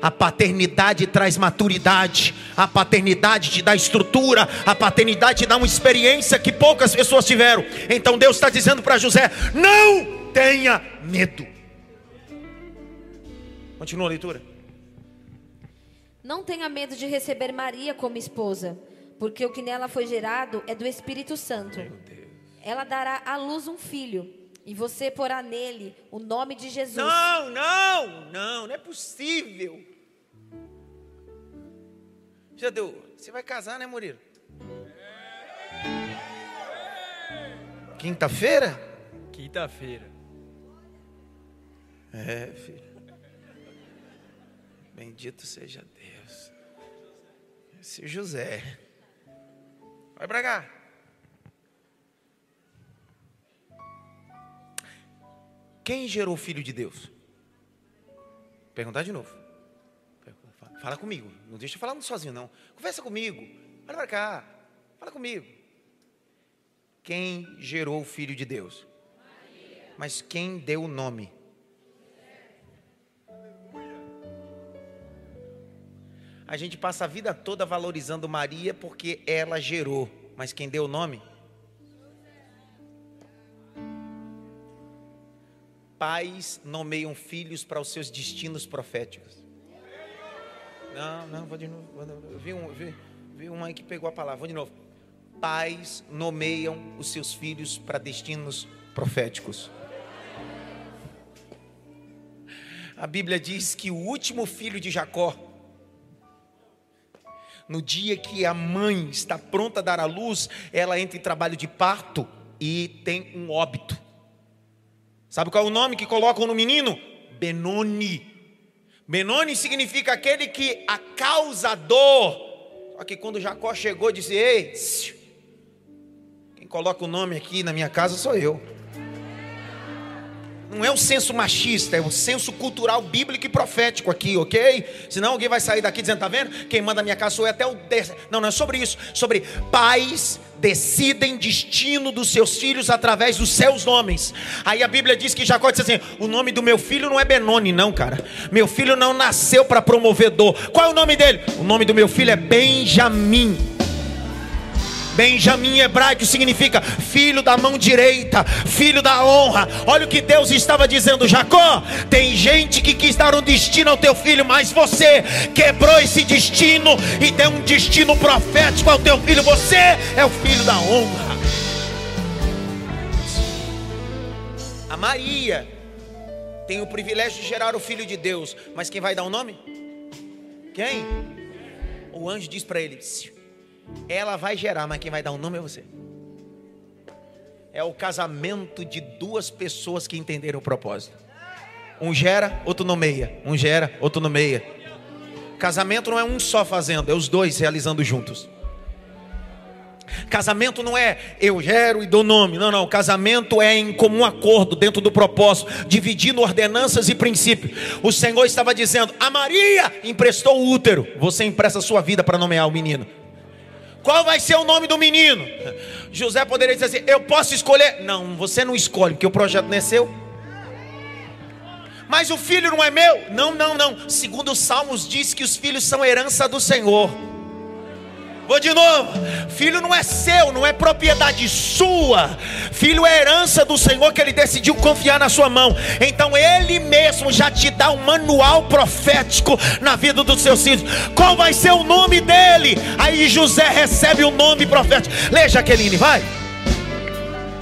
[SPEAKER 1] A paternidade traz maturidade, a paternidade te dá estrutura, a paternidade te dá uma experiência que poucas pessoas tiveram. Então Deus está dizendo para José: não tenha medo. Continua a leitura.
[SPEAKER 2] Não tenha medo de receber Maria como esposa, porque o que nela foi gerado é do Espírito Santo ela dará à luz um filho. E você porá nele o nome de Jesus.
[SPEAKER 1] Não, não, não, não é possível. Já deu. Você vai casar, né, Murilo? Quinta-feira?
[SPEAKER 3] Quinta-feira.
[SPEAKER 1] É, filho. Bendito seja Deus. Esse José. Vai pra cá. Quem gerou o Filho de Deus? Perguntar de novo. Fala comigo. Não deixa eu falando sozinho, não. Conversa comigo. Olha para cá. Fala comigo. Quem gerou o Filho de Deus? Maria. Mas quem deu o nome? A gente passa a vida toda valorizando Maria porque ela gerou. Mas quem deu o nome? Pais nomeiam filhos para os seus destinos proféticos. Não, não, vou de novo. Eu vi, um, vi, vi um aí que pegou a palavra. Vou de novo. Pais nomeiam os seus filhos para destinos proféticos. A Bíblia diz que o último filho de Jacó, no dia que a mãe está pronta a dar à luz, ela entra em trabalho de parto e tem um óbito. Sabe qual é o nome que colocam no menino? Benoni. Benoni significa aquele que a causa dor. Só que quando Jacó chegou, disse: Ei, Quem coloca o nome aqui na minha casa sou eu. Não é o senso machista, é o senso cultural bíblico e profético aqui, ok? Senão alguém vai sair daqui dizendo, tá vendo? Quem manda minha casa sou eu até o. Não, não é sobre isso. Sobre pais decidem destino dos seus filhos através dos seus nomes. Aí a Bíblia diz que Jacó disse assim: o nome do meu filho não é Benoni, não, cara. Meu filho não nasceu para promover dor. Qual é o nome dele? O nome do meu filho é Benjamim. Benjamim hebraico significa filho da mão direita, filho da honra. Olha o que Deus estava dizendo, Jacó. Tem gente que quis dar um destino ao teu filho, mas você quebrou esse destino e deu um destino profético ao teu filho. Você é o filho da honra. A Maria tem o privilégio de gerar o filho de Deus, mas quem vai dar o nome? Quem? O anjo diz para ele: ela vai gerar, mas quem vai dar o um nome é você. É o casamento de duas pessoas que entenderam o propósito. Um gera, outro nomeia. Um gera, outro nomeia. Casamento não é um só fazendo, é os dois realizando juntos. Casamento não é eu gero e dou nome. Não, não. Casamento é em comum acordo, dentro do propósito, dividindo ordenanças e princípios. O Senhor estava dizendo: A Maria emprestou o útero. Você empresta a sua vida para nomear o menino. Qual vai ser o nome do menino? José poderia dizer assim: Eu posso escolher? Não, você não escolhe, porque o projeto não é seu. Mas o filho não é meu? Não, não, não. Segundo os Salmos, diz que os filhos são herança do Senhor. Vou de novo. Filho não é seu, não é propriedade sua. Filho é herança do Senhor que ele decidiu confiar na sua mão. Então ele mesmo já te dá um manual profético na vida dos seus filhos. Qual vai ser o nome dele? Aí José recebe o nome profético. Leia, Jaqueline, vai.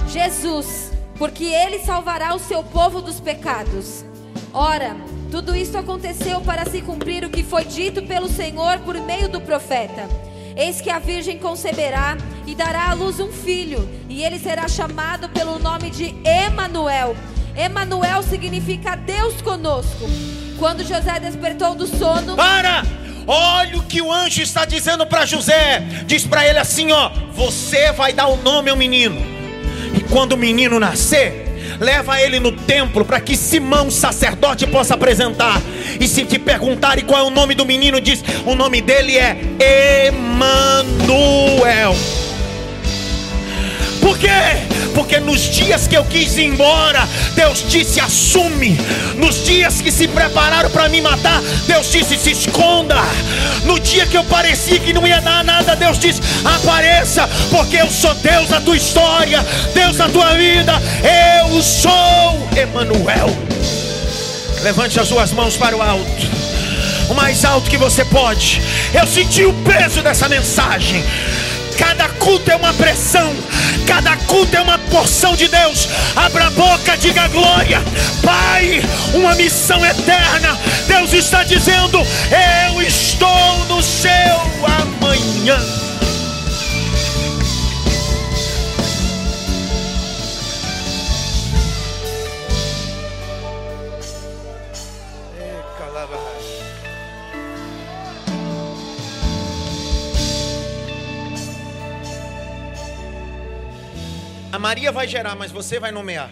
[SPEAKER 2] Jesus, porque ele salvará o seu povo dos pecados. Ora, tudo isso aconteceu para se cumprir o que foi dito pelo Senhor por meio do profeta. Eis que a virgem conceberá e dará à luz um filho, e ele será chamado pelo nome de Emanuel. Emanuel significa Deus conosco. Quando José despertou do sono,
[SPEAKER 1] para! Olha o que o anjo está dizendo para José. Diz para ele assim, ó: "Você vai dar o nome ao menino. E quando o menino nascer, leva ele no templo para que Simão, sacerdote, possa apresentar. E se te perguntarem qual é o nome do menino, diz: o nome dele é Emanuel. Por quê? Porque nos dias que eu quis ir embora, Deus disse: assume. Nos dias que se prepararam para me matar, Deus disse: se esconda. No dia que eu parecia que não ia dar nada, Deus disse: apareça, porque eu sou Deus da tua história, Deus da tua vida. Eu sou Emanuel. Levante as suas mãos para o alto o mais alto que você pode. Eu senti o peso dessa mensagem. Cada culto é uma pressão, cada culto é uma porção de Deus. Abra a boca, diga glória. Pai, uma missão eterna. Deus está dizendo: Eu estou no seu amanhã. Maria vai gerar, mas você vai nomear.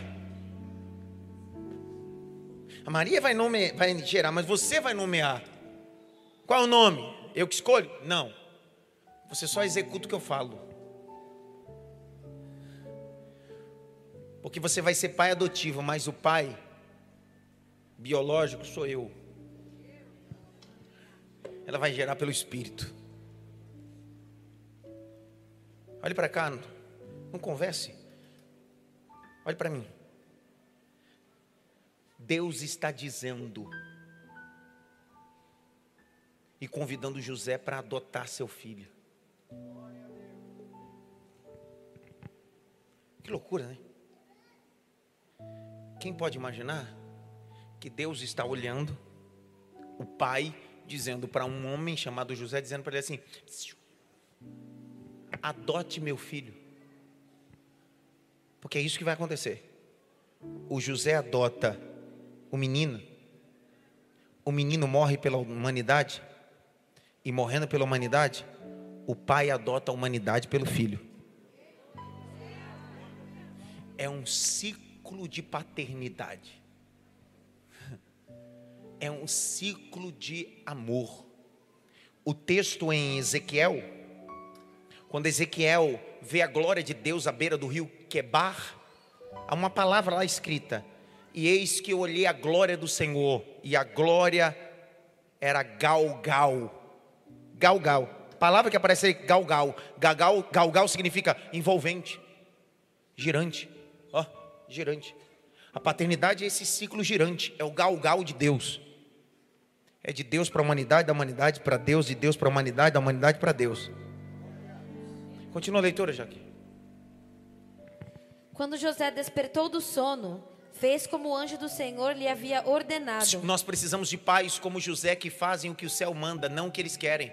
[SPEAKER 1] A Maria vai, nome, vai gerar, mas você vai nomear. Qual é o nome? Eu que escolho? Não. Você só executa o que eu falo. Porque você vai ser pai adotivo, mas o pai biológico sou eu. Ela vai gerar pelo Espírito. Olhe para cá, não converse. Olhe para mim. Deus está dizendo e convidando José para adotar seu filho. Que loucura, né? Quem pode imaginar que Deus está olhando, o pai dizendo para um homem chamado José, dizendo para ele assim: adote meu filho. Porque é isso que vai acontecer. O José adota o menino, o menino morre pela humanidade, e morrendo pela humanidade, o pai adota a humanidade pelo filho. é um ciclo de paternidade. É um ciclo de amor. O texto em Ezequiel, quando Ezequiel vê a glória de Deus à beira do rio Quebar, há uma palavra lá escrita: E eis que eu olhei a glória do Senhor, e a glória era Galgal. Galgal. Palavra que aparece aí, Galgal. Galgal, Galgal significa envolvente, girante. Ó, girante. A paternidade é esse ciclo girante, é o galgal de Deus. É de Deus para a humanidade, da humanidade para Deus, de Deus para a humanidade, da humanidade para Deus. Continua a leitura, Jaque.
[SPEAKER 2] Quando José despertou do sono, fez como o anjo do Senhor lhe havia ordenado.
[SPEAKER 1] Nós precisamos de pais como José que fazem o que o céu manda, não o que eles querem.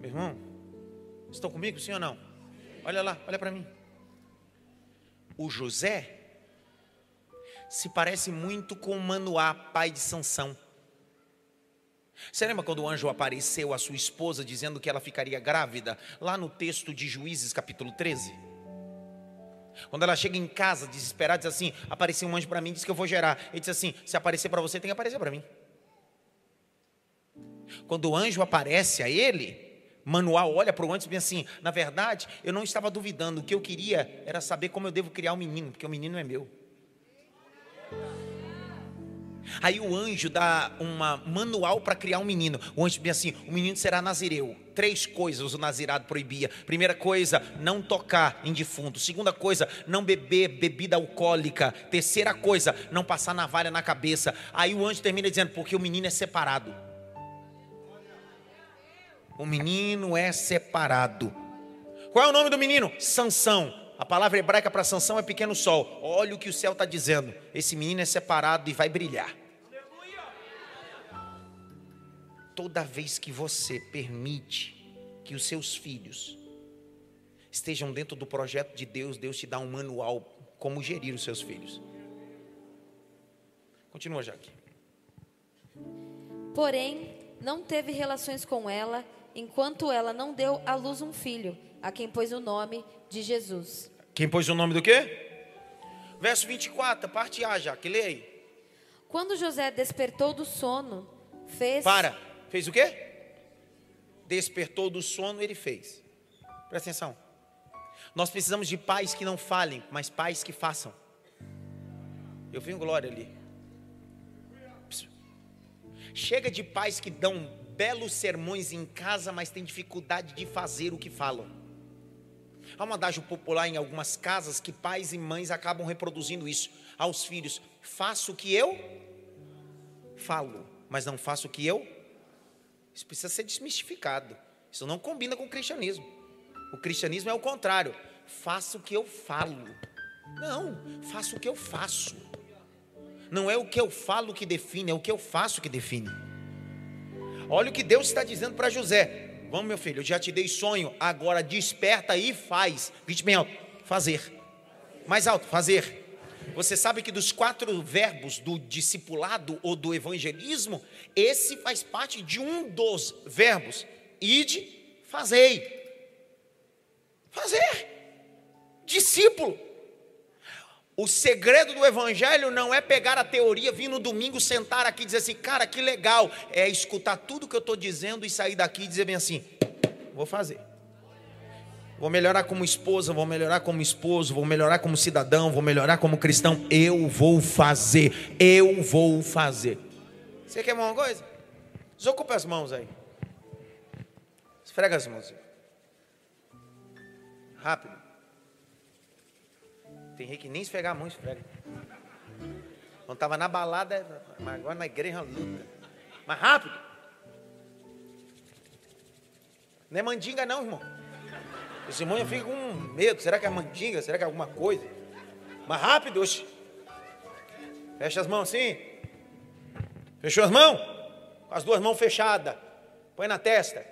[SPEAKER 1] Meu irmão, estão comigo, sim ou não? Olha lá, olha para mim. O José se parece muito com Manoá, pai de Sansão. Você lembra quando o anjo apareceu à sua esposa dizendo que ela ficaria grávida? Lá no texto de Juízes, capítulo 13. Quando ela chega em casa desesperada, diz assim: Apareceu um anjo para mim, disse que eu vou gerar. Ele diz assim: Se aparecer para você, tem que aparecer para mim. Quando o anjo aparece a ele, Manual olha para o anjo e diz assim: Na verdade, eu não estava duvidando. O que eu queria era saber como eu devo criar o um menino, porque o menino é meu. Aí o anjo dá uma manual para criar um menino. O anjo diz assim: o menino será nazireu. Três coisas o nazirado proibia. Primeira coisa, não tocar em defunto. Segunda coisa, não beber bebida alcoólica. Terceira coisa, não passar navalha na cabeça. Aí o anjo termina dizendo: porque o menino é separado. O menino é separado. Qual é o nome do menino? Sansão. A palavra hebraica para Sansão é pequeno sol. Olha o que o céu está dizendo. Esse menino é separado e vai brilhar. Toda vez que você permite que os seus filhos estejam dentro do projeto de Deus, Deus te dá um manual como gerir os seus filhos. Continua, Jaque.
[SPEAKER 2] Porém, não teve relações com ela enquanto ela não deu à luz um filho, a quem pôs o nome de Jesus.
[SPEAKER 1] Quem pôs o nome do quê? Verso 24, parte A, já, que lê aí.
[SPEAKER 2] Quando José despertou do sono, fez.
[SPEAKER 1] Para, fez o quê? Despertou do sono, ele fez. Presta atenção. Nós precisamos de pais que não falem, mas pais que façam. Eu vi um glória ali. Chega de pais que dão belos sermões em casa, mas tem dificuldade de fazer o que falam. Há um adágio popular em algumas casas que pais e mães acabam reproduzindo isso aos filhos: faço o que eu falo, mas não faço o que eu. Isso precisa ser desmistificado. Isso não combina com o cristianismo. O cristianismo é o contrário. Faço o que eu falo. Não, faço o que eu faço. Não é o que eu falo que define, é o que eu faço que define. Olha o que Deus está dizendo para José: Vamos, meu filho, eu já te dei sonho, agora desperta e faz. Grite bem alto: fazer. Mais alto: fazer. Você sabe que dos quatro verbos do discipulado ou do evangelismo, esse faz parte de um dos verbos. Ide, fazei. Fazer. Discípulo. O segredo do evangelho não é pegar a teoria, vir no domingo, sentar aqui e dizer assim, cara, que legal. É escutar tudo que eu estou dizendo e sair daqui e dizer bem assim, vou fazer. Vou melhorar como esposa, vou melhorar como esposo, vou melhorar como cidadão, vou melhorar como cristão. Eu vou fazer, eu vou fazer. Você quer uma coisa? Desocupa as mãos aí. Esfrega as mãos. Rápido. Tem que nem esfregar a mão, esfrega. Quando estava na balada, mas agora na igreja luta. Mais rápido. Não é mandinga não, irmão. Esse irmão fica com medo. Será que é mandinga? Será que é alguma coisa? Mais rápido, oxe. Fecha as mãos assim. Fechou as mãos? Com as duas mãos fechadas. Põe na testa.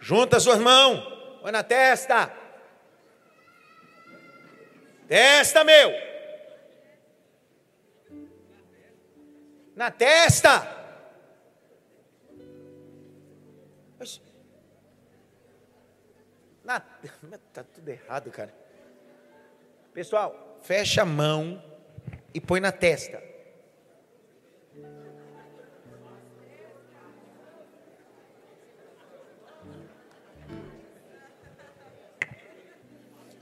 [SPEAKER 1] Junta as suas mãos. Põe na testa. Testa, meu. Na testa. tá tudo errado, cara. Pessoal, fecha a mão e põe na testa.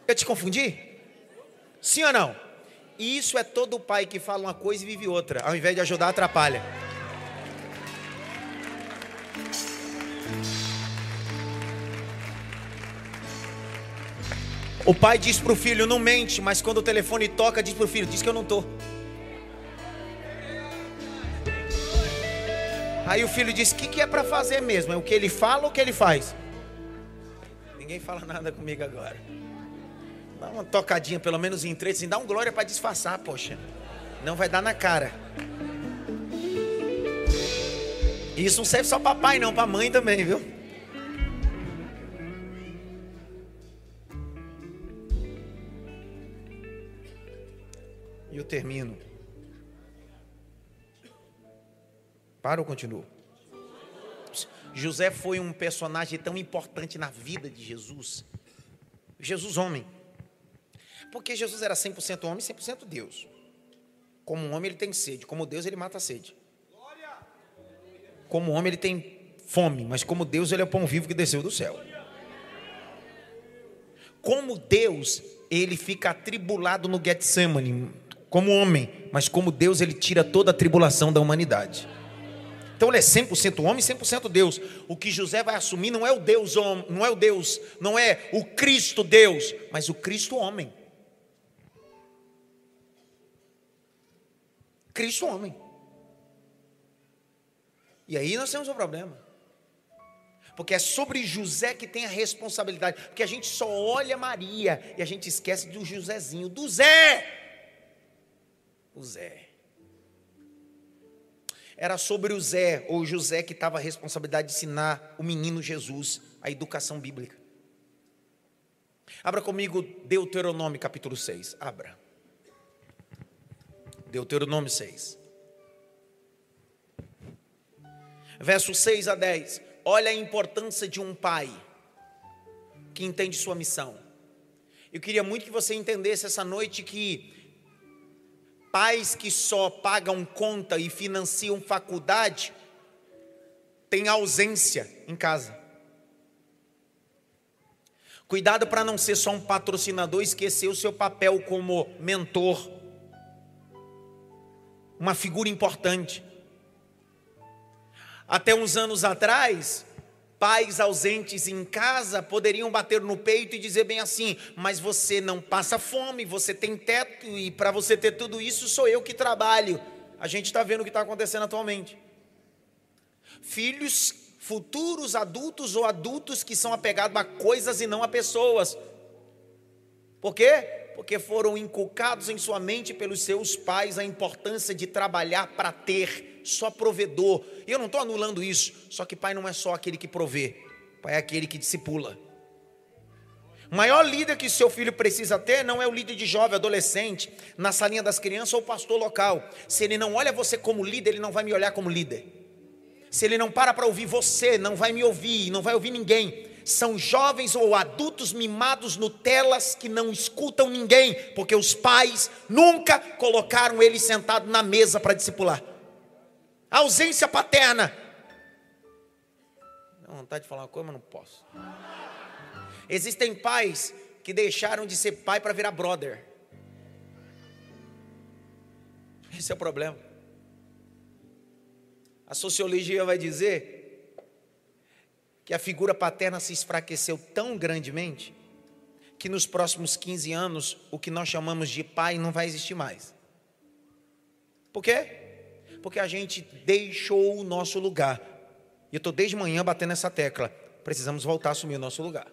[SPEAKER 1] Eu te confundi? Sim ou não? Isso é todo pai que fala uma coisa e vive outra, ao invés de ajudar, atrapalha. O pai diz para o filho: não mente, mas quando o telefone toca, diz para o filho: diz que eu não estou. Aí o filho diz: o que, que é para fazer mesmo? É o que ele fala ou o que ele faz? Ninguém fala nada comigo agora. Dá uma tocadinha, pelo menos em três, assim, dá um glória para disfarçar, poxa. Não vai dar na cara. Isso não serve só para pai, não, para mãe também, viu? E eu termino. Para ou continuo? José foi um personagem tão importante na vida de Jesus. Jesus, homem. Porque Jesus era 100% homem e 100% Deus. Como homem, ele tem sede. Como Deus, ele mata a sede. Como homem, ele tem fome. Mas como Deus, ele é o pão vivo que desceu do céu. Como Deus, ele fica atribulado no Getsemane. Como homem. Mas como Deus, ele tira toda a tribulação da humanidade. Então ele é 100% homem e 100% Deus. O que José vai assumir não é o Deus homem, não é o Deus, não é o Cristo Deus, mas o Cristo homem. Cristo homem. E aí nós temos um problema. Porque é sobre José que tem a responsabilidade. Porque a gente só olha Maria e a gente esquece do Josézinho, do Zé. O Zé. Era sobre o Zé, ou José, que estava a responsabilidade de ensinar o menino Jesus a educação bíblica. Abra comigo Deuteronômio capítulo 6. Abra. Deuteronômio 6. Versos 6 a 10. Olha a importância de um pai que entende sua missão. Eu queria muito que você entendesse essa noite que pais que só pagam conta e financiam faculdade têm ausência em casa. Cuidado para não ser só um patrocinador e esquecer o seu papel como mentor uma figura importante. Até uns anos atrás, pais ausentes em casa poderiam bater no peito e dizer bem assim: Mas você não passa fome, você tem teto, e para você ter tudo isso sou eu que trabalho. A gente está vendo o que está acontecendo atualmente. Filhos futuros adultos ou adultos que são apegados a coisas e não a pessoas. Por quê? porque foram inculcados em sua mente pelos seus pais a importância de trabalhar para ter, só provedor. E eu não estou anulando isso, só que pai não é só aquele que provê, pai é aquele que discipula. O maior líder que seu filho precisa ter não é o líder de jovem, adolescente, na salinha das crianças ou pastor local. Se ele não olha você como líder, ele não vai me olhar como líder. Se ele não para para ouvir você, não vai me ouvir, não vai ouvir ninguém são jovens ou adultos mimados Nutelas que não escutam ninguém, porque os pais nunca colocaram ele sentado na mesa para discipular. A ausência paterna. Dá vontade de falar uma coisa, mas não posso. Existem pais que deixaram de ser pai para virar brother. Esse é o problema. A sociologia vai dizer que a figura paterna se enfraqueceu tão grandemente que nos próximos 15 anos o que nós chamamos de pai não vai existir mais. Por quê? Porque a gente deixou o nosso lugar. E eu estou desde manhã batendo essa tecla. Precisamos voltar a assumir o nosso lugar.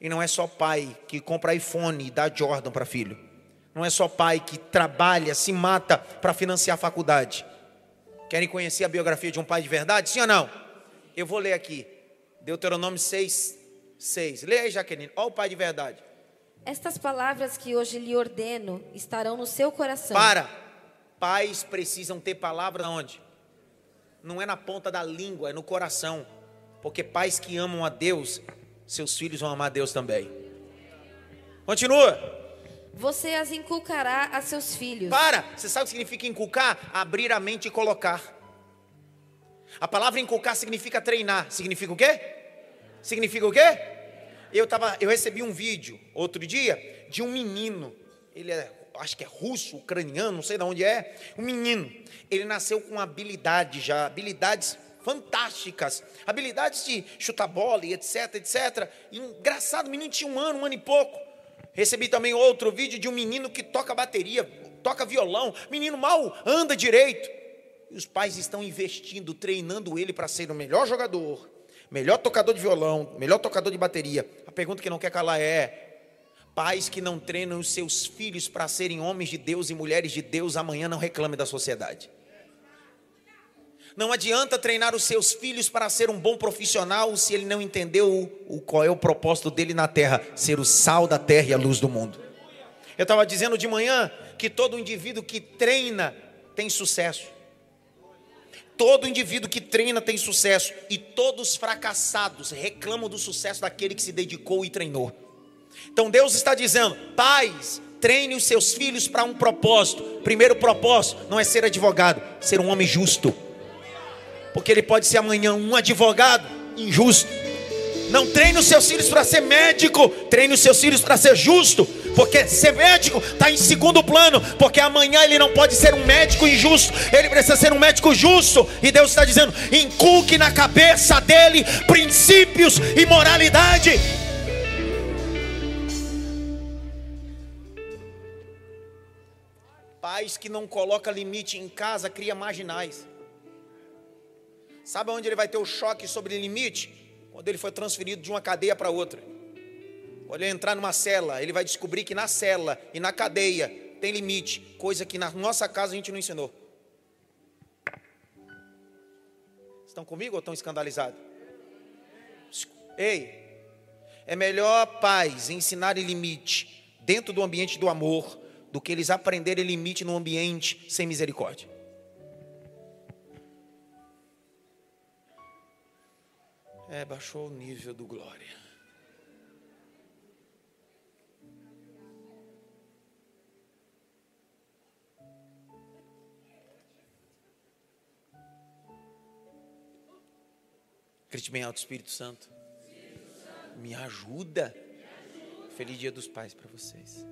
[SPEAKER 1] E não é só pai que compra iPhone e dá Jordan para filho. Não é só pai que trabalha, se mata para financiar a faculdade. Querem conhecer a biografia de um pai de verdade? Sim ou não? Eu vou ler aqui. Deuteronômio 6, 6. Leia aí, Jaqueline. Olha o pai de verdade.
[SPEAKER 2] Estas palavras que hoje lhe ordeno estarão no seu coração.
[SPEAKER 1] Para. Pais precisam ter palavras onde? Não é na ponta da língua, é no coração. Porque pais que amam a Deus seus filhos vão amar Deus também. Continua.
[SPEAKER 2] Você as inculcará a seus filhos.
[SPEAKER 1] Para! Você sabe o que significa inculcar? Abrir a mente e colocar. A palavra inculcar significa treinar. Significa o quê? Significa o quê? Eu, tava, eu recebi um vídeo outro dia de um menino. Ele é, acho que é russo, ucraniano, não sei de onde é. Um menino. Ele nasceu com habilidade já, habilidades fantásticas, habilidades de chutar bola e etc, etc. E engraçado, o menino tinha um ano, um ano e pouco. Recebi também outro vídeo de um menino que toca bateria, toca violão, menino mal anda direito. E os pais estão investindo, treinando ele para ser o melhor jogador, melhor tocador de violão, melhor tocador de bateria. A pergunta que não quer calar é: pais que não treinam os seus filhos para serem homens de Deus e mulheres de Deus, amanhã não reclame da sociedade. Não adianta treinar os seus filhos para ser um bom profissional se ele não entendeu o, qual é o propósito dele na terra, ser o sal da terra e a luz do mundo. Eu estava dizendo de manhã que todo indivíduo que treina tem sucesso. Todo indivíduo que treina tem sucesso e todos fracassados reclamam do sucesso daquele que se dedicou e treinou. Então Deus está dizendo: pais, treine os seus filhos para um propósito. Primeiro propósito não é ser advogado, ser um homem justo porque ele pode ser amanhã um advogado injusto. Não treine os seus filhos para ser médico, treine os seus filhos para ser justo, porque ser médico está em segundo plano, porque amanhã ele não pode ser um médico injusto, ele precisa ser um médico justo, e Deus está dizendo: inculque na cabeça dele princípios e moralidade. Pais que não colocam limite em casa cria marginais. Sabe onde ele vai ter o choque sobre limite? Quando ele foi transferido de uma cadeia para outra. Quando ele entrar numa cela, ele vai descobrir que na cela e na cadeia tem limite, coisa que na nossa casa a gente não ensinou. Estão comigo ou estão escandalizados? Ei, é melhor pais ensinarem limite dentro do ambiente do amor do que eles aprenderem limite no ambiente sem misericórdia. É, baixou o nível do glória. Grite bem alto, Espírito Santo. Me ajuda. Feliz Dia dos Pais para vocês.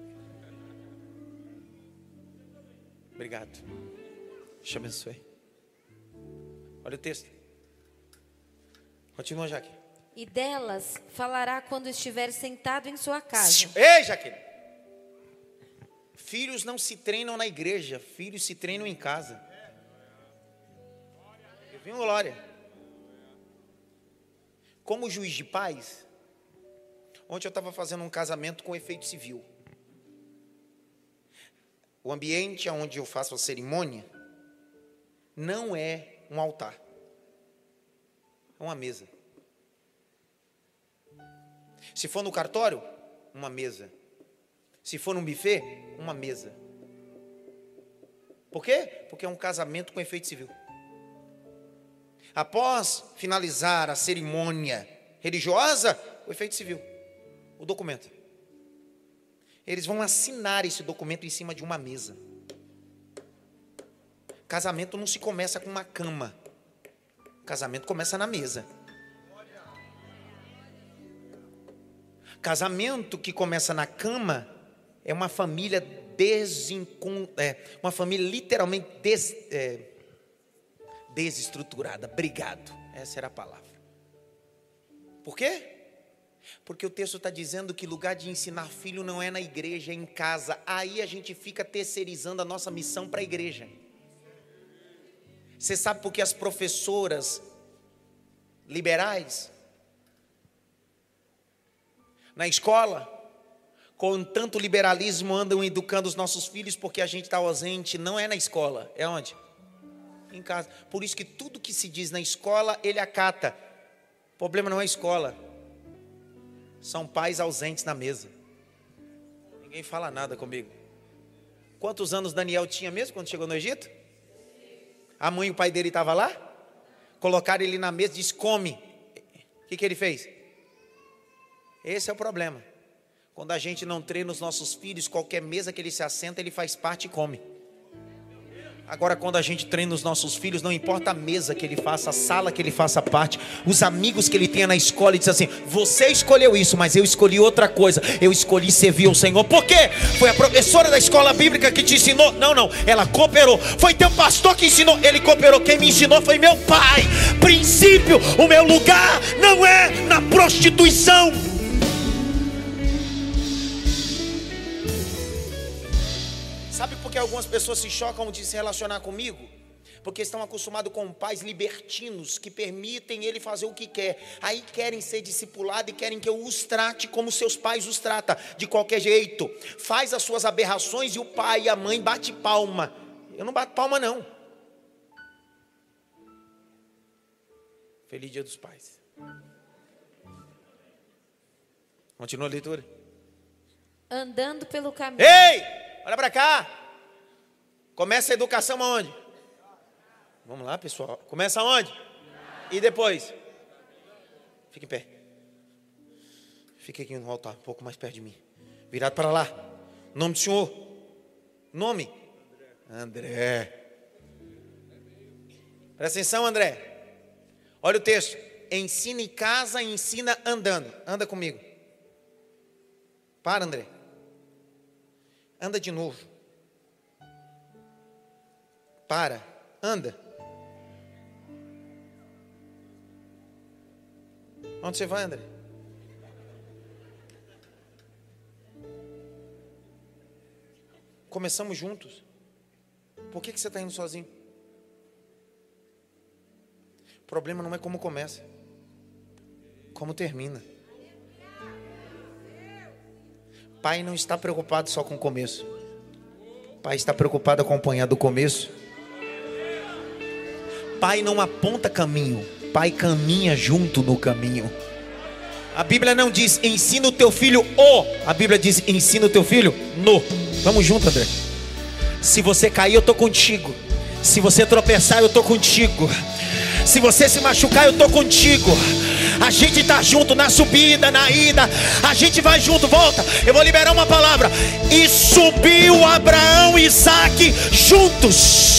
[SPEAKER 1] Obrigado. Te abençoe. Olha o texto. Continua, Jaque.
[SPEAKER 2] E delas falará quando estiver sentado em sua casa.
[SPEAKER 1] Ei, Jaque. Filhos não se treinam na igreja, filhos se treinam em casa. Eu vi glória. Como juiz de paz, ontem eu estava fazendo um casamento com efeito civil. O ambiente onde eu faço a cerimônia não é um altar uma mesa. Se for no cartório, uma mesa. Se for num buffet, uma mesa. Por quê? Porque é um casamento com efeito civil. Após finalizar a cerimônia religiosa, o efeito civil, o documento. Eles vão assinar esse documento em cima de uma mesa. Casamento não se começa com uma cama. Casamento começa na mesa. Casamento que começa na cama é uma família desincon... é, uma família literalmente des... é, desestruturada. Obrigado. Essa era a palavra. Por quê? Porque o texto está dizendo que lugar de ensinar filho não é na igreja, é em casa. Aí a gente fica terceirizando a nossa missão para a igreja. Você sabe por que as professoras liberais na escola, com tanto liberalismo, andam educando os nossos filhos porque a gente está ausente, não é na escola, é onde? Em casa. Por isso que tudo que se diz na escola, ele acata. O problema não é a escola, são pais ausentes na mesa. Ninguém fala nada comigo. Quantos anos Daniel tinha mesmo quando chegou no Egito? A mãe e o pai dele estavam lá? Colocaram ele na mesa e disse: Come. O que, que ele fez? Esse é o problema. Quando a gente não treina os nossos filhos, qualquer mesa que ele se assenta, ele faz parte e come. Agora, quando a gente treina os nossos filhos, não importa a mesa que ele faça, a sala que ele faça parte, os amigos que ele tenha na escola, ele diz assim: Você escolheu isso, mas eu escolhi outra coisa. Eu escolhi servir ao Senhor. Por quê? Foi a professora da escola bíblica que te ensinou? Não, não. Ela cooperou. Foi teu pastor que ensinou? Ele cooperou. Quem me ensinou foi meu pai. Princípio: o meu lugar não é na prostituição. Que algumas pessoas se chocam de se relacionar comigo? Porque estão acostumados com pais libertinos que permitem ele fazer o que quer. Aí querem ser discipulados e querem que eu os trate como seus pais os tratam, de qualquer jeito. Faz as suas aberrações e o pai e a mãe bate palma. Eu não bato palma não. Feliz Dia dos Pais. Continua a leitura.
[SPEAKER 2] Andando pelo caminho.
[SPEAKER 1] Ei! Olha para cá. Começa a educação aonde? Vamos lá, pessoal. Começa aonde? E depois? Fique em pé. Fique aqui no altar, um pouco mais perto de mim. Virado para lá. Nome do Senhor. Nome? André. Presta atenção, André. Olha o texto. Ensina em casa, ensina andando. Anda comigo. Para, André. Anda de novo. Para, anda. Onde você vai, André? Começamos juntos. Por que, você está indo sozinho? O problema não é como começa, como termina. Pai não está preocupado só com o começo. Pai está preocupado acompanhando o começo. Pai não aponta caminho, Pai caminha junto no caminho. A Bíblia não diz ensina o teu filho o, a Bíblia diz ensina o teu filho no. Vamos junto, André. Se você cair, eu estou contigo. Se você tropeçar, eu estou contigo. Se você se machucar, eu estou contigo. A gente está junto na subida, na ida. A gente vai junto, volta. Eu vou liberar uma palavra. E subiu Abraão e Isaac juntos.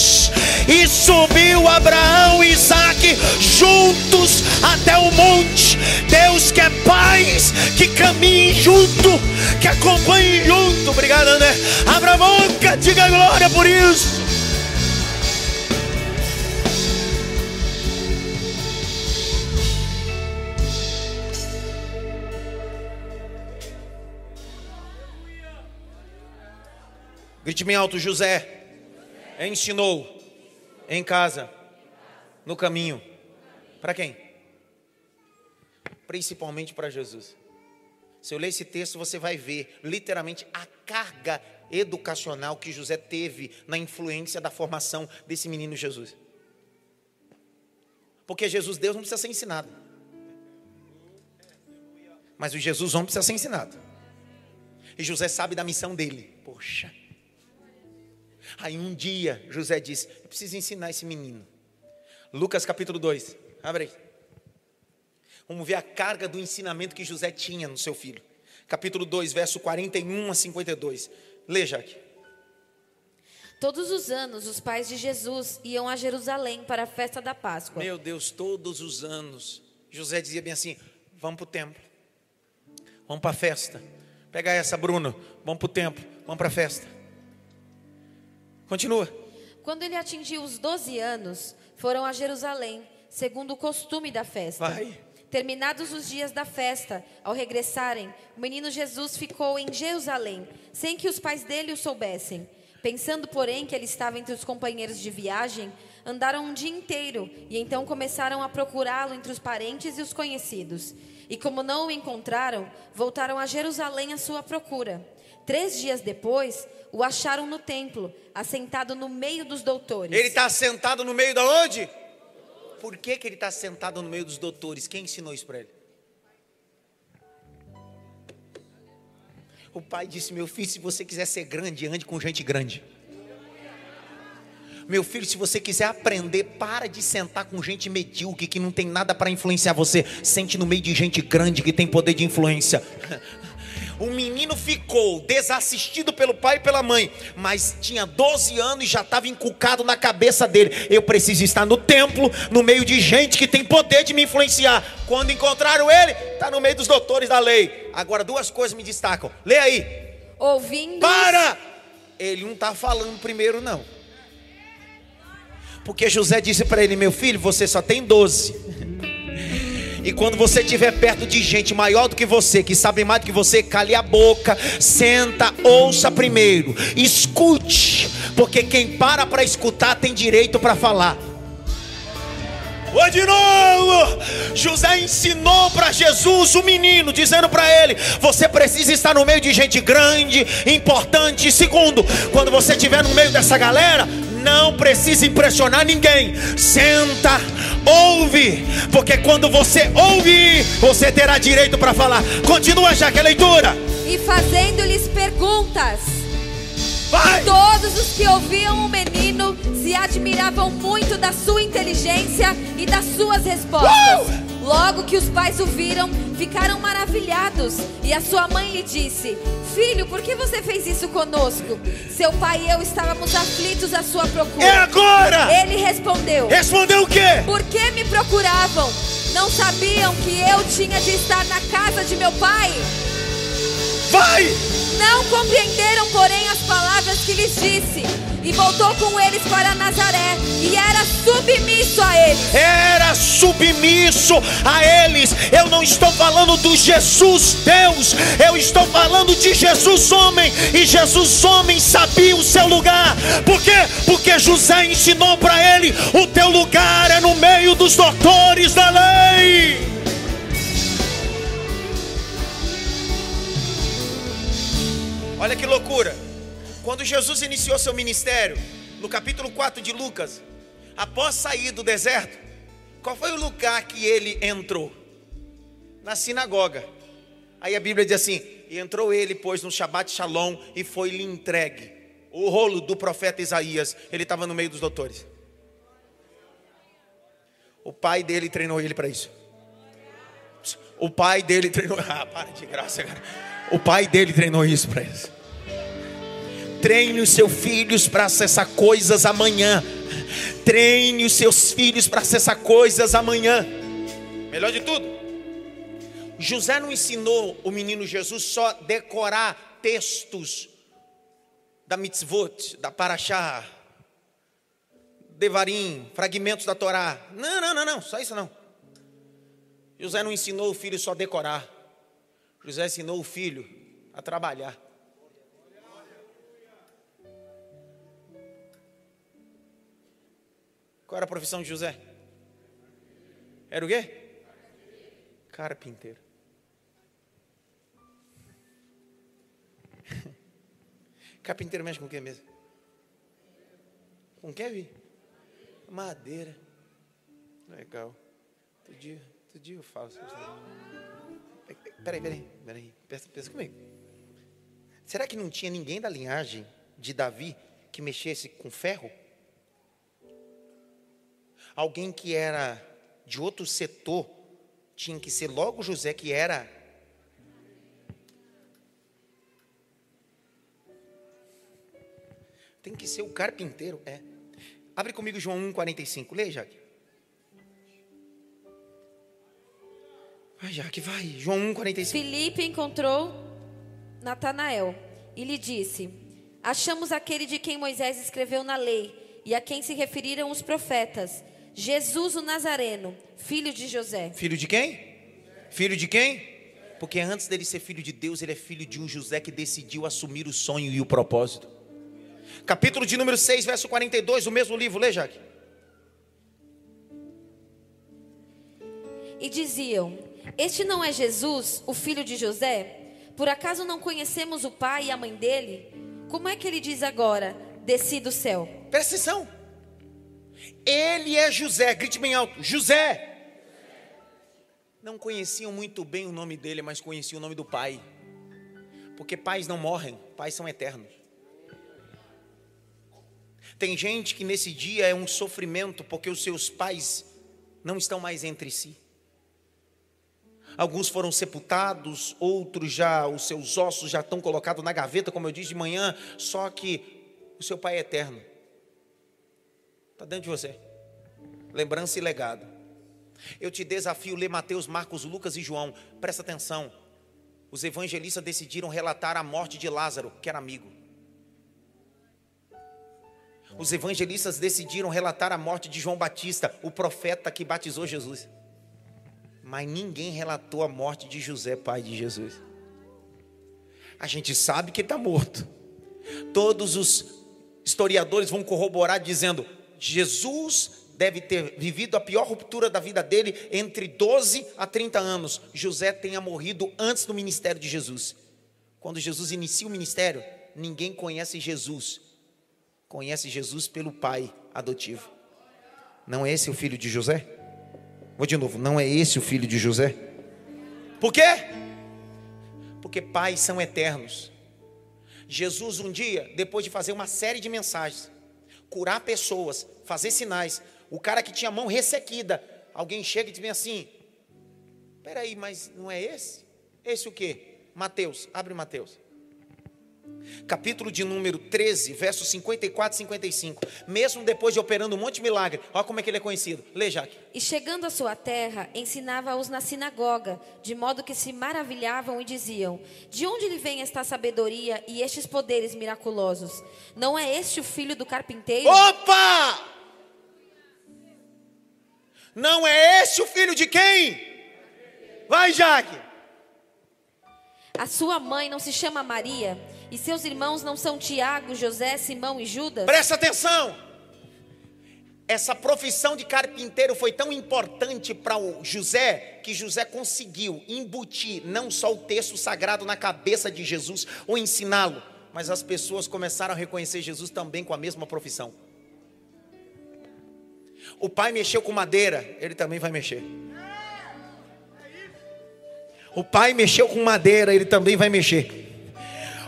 [SPEAKER 1] E subiu Abraão e Isaac juntos até o monte. Deus quer paz que caminhe junto, que acompanhe junto. Obrigado, André. Abra a boca, diga glória por isso. Grite bem alto, José ensinou em casa, no caminho. Para quem? Principalmente para Jesus. Se eu ler esse texto, você vai ver literalmente a carga educacional que José teve na influência da formação desse menino Jesus. Porque Jesus Deus não precisa ser ensinado. Mas o Jesus homem precisa ser ensinado. E José sabe da missão dele. Poxa. Aí um dia José disse: Eu preciso ensinar esse menino. Lucas capítulo 2, abre aí. Vamos ver a carga do ensinamento que José tinha no seu filho. Capítulo 2, verso 41 a 52. Lê, Jaque.
[SPEAKER 2] Todos os anos, os pais de Jesus iam a Jerusalém para a festa da Páscoa.
[SPEAKER 1] Meu Deus, todos os anos. José dizia bem assim: Vamos para o templo, vamos para a festa. Pega essa, Bruno, vamos para o templo, vamos para a festa. Continua.
[SPEAKER 2] Quando ele atingiu os 12 anos, foram a Jerusalém, segundo o costume da festa.
[SPEAKER 1] Vai.
[SPEAKER 2] Terminados os dias da festa, ao regressarem, o menino Jesus ficou em Jerusalém, sem que os pais dele o soubessem. Pensando, porém, que ele estava entre os companheiros de viagem, andaram um dia inteiro e então começaram a procurá-lo entre os parentes e os conhecidos. E como não o encontraram, voltaram a Jerusalém à sua procura. Três dias depois, o acharam no templo, assentado no meio dos doutores.
[SPEAKER 1] Ele está sentado no meio da onde? Por que, que ele está sentado no meio dos doutores? Quem ensinou isso para ele? O pai disse: Meu filho, se você quiser ser grande, ande com gente grande. Meu filho, se você quiser aprender, para de sentar com gente medíocre que não tem nada para influenciar você. Sente no meio de gente grande que tem poder de influência. O menino ficou desassistido pelo pai e pela mãe, mas tinha 12 anos e já estava encucado na cabeça dele. Eu preciso estar no templo, no meio de gente que tem poder de me influenciar. Quando encontraram ele, está no meio dos doutores da lei. Agora, duas coisas me destacam. Lê aí.
[SPEAKER 2] Ouvindo.
[SPEAKER 1] Para! Ele não está falando primeiro, não. Porque José disse para ele: Meu filho, você só tem 12. E quando você estiver perto de gente maior do que você, que sabe mais do que você, cale a boca, senta, ouça primeiro, escute, porque quem para para escutar tem direito para falar. Oi de novo! José ensinou para Jesus, o menino, dizendo para ele: Você precisa estar no meio de gente grande, importante. Segundo, quando você estiver no meio dessa galera, não precisa impressionar ninguém. Senta, ouve, porque quando você ouve, você terá direito para falar. Continua já que a leitura.
[SPEAKER 2] E fazendo-lhes perguntas.
[SPEAKER 1] Vai!
[SPEAKER 2] Todos os que ouviam o menino se admiravam muito da sua inteligência e das suas respostas.
[SPEAKER 1] Uh!
[SPEAKER 2] Logo que os pais o viram, ficaram maravilhados. E a sua mãe lhe disse: Filho, por que você fez isso conosco? Seu pai e eu estávamos aflitos à sua procura.
[SPEAKER 1] É agora!
[SPEAKER 2] Ele respondeu:
[SPEAKER 1] Respondeu o quê?
[SPEAKER 2] Por que me procuravam? Não sabiam que eu tinha de estar na casa de meu pai?
[SPEAKER 1] Vai!
[SPEAKER 2] Não compreenderam, porém, as palavras que lhes disse. E voltou com eles para Nazaré. E era submisso a eles.
[SPEAKER 1] Era submisso a eles. Eu não estou falando do Jesus Deus. Eu estou falando de Jesus homem. E Jesus homem sabia o seu lugar. Por quê? Porque José ensinou para ele: o teu lugar é no meio dos doutores da lei. Olha que loucura. Quando Jesus iniciou seu ministério, no capítulo 4 de Lucas, após sair do deserto, qual foi o lugar que ele entrou? Na sinagoga. Aí a Bíblia diz assim: E entrou ele, pois, no Shabat Shalom e foi-lhe entregue. O rolo do profeta Isaías, ele estava no meio dos doutores. O pai dele treinou ele para isso. O pai dele treinou. Ah, para de graça, cara. O pai dele treinou isso para isso. Treine os seus filhos para acessar coisas amanhã. Treine os seus filhos para acessar coisas amanhã. Melhor de tudo, José não ensinou o menino Jesus só decorar textos da mitzvot, da paraxá, devarim, fragmentos da Torá. Não, não, não, não, só isso não. José não ensinou o filho só decorar. José ensinou o filho a trabalhar. Qual era a profissão de José? Era o quê? Carpinteiro. Carpinteiro mexe com o que mesmo? Com o que, Vi? Madeira. Legal. Todo dia, todo dia eu falo. Peraí, peraí, peraí. Pensa, pensa comigo. Será que não tinha ninguém da linhagem de Davi que mexesse com ferro? Alguém que era de outro setor tinha que ser logo José, que era. Tem que ser o carpinteiro, é. Abre comigo João 1,45. Lê, Jaque. Vai, Jaque, vai. João 1,45.
[SPEAKER 2] Filipe encontrou Natanael e lhe disse: Achamos aquele de quem Moisés escreveu na lei e a quem se referiram os profetas, Jesus o Nazareno, filho de José.
[SPEAKER 1] Filho de quem? Filho de quem? Porque antes dele ser filho de Deus, ele é filho de um José que decidiu assumir o sonho e o propósito. Capítulo de número 6, verso 42, o mesmo livro, lê, Jaque.
[SPEAKER 2] E diziam: Este não é Jesus, o filho de José? Por acaso não conhecemos o pai e a mãe dele? Como é que ele diz agora: Desci do céu?
[SPEAKER 1] Presta atenção. Ele é José, grite bem alto: José. Não conheciam muito bem o nome dele, mas conheciam o nome do pai. Porque pais não morrem, pais são eternos. Tem gente que nesse dia é um sofrimento porque os seus pais não estão mais entre si. Alguns foram sepultados, outros já, os seus ossos já estão colocados na gaveta, como eu disse de manhã, só que o seu pai é eterno. Está dentro de você. Lembrança e legado. Eu te desafio ler Mateus, Marcos, Lucas e João. Presta atenção. Os evangelistas decidiram relatar a morte de Lázaro, que era amigo. Os evangelistas decidiram relatar a morte de João Batista, o profeta que batizou Jesus. Mas ninguém relatou a morte de José, pai de Jesus. A gente sabe que está morto. Todos os historiadores vão corroborar dizendo: Jesus deve ter vivido a pior ruptura da vida dele entre 12 a 30 anos. José tenha morrido antes do ministério de Jesus. Quando Jesus inicia o ministério, ninguém conhece Jesus. Conhece Jesus pelo pai adotivo. Não é esse o filho de José? Vou de novo, não é esse o filho de José? Por quê? Porque pais são eternos. Jesus um dia, depois de fazer uma série de mensagens, curar pessoas, fazer sinais, o cara que tinha a mão ressequida, alguém chega e diz assim: Peraí, mas não é esse? Esse o quê? Mateus, abre Mateus. Capítulo de número 13, versos 54 e 55. Mesmo depois de operando um monte de milagre, olha como é que ele é conhecido. Lê, Jaque.
[SPEAKER 2] E chegando à sua terra, ensinava-os na sinagoga, de modo que se maravilhavam e diziam: De onde lhe vem esta sabedoria e estes poderes miraculosos? Não é este o filho do carpinteiro?
[SPEAKER 1] Opa! Não é este o filho de quem? Vai, Jaque.
[SPEAKER 2] A sua mãe não se chama Maria, e seus irmãos não são Tiago, José, Simão e Judas?
[SPEAKER 1] Presta atenção. Essa profissão de carpinteiro foi tão importante para o José que José conseguiu embutir não só o texto sagrado na cabeça de Jesus ou ensiná-lo, mas as pessoas começaram a reconhecer Jesus também com a mesma profissão. O pai mexeu com madeira, ele também vai mexer. O pai mexeu com madeira, ele também vai mexer.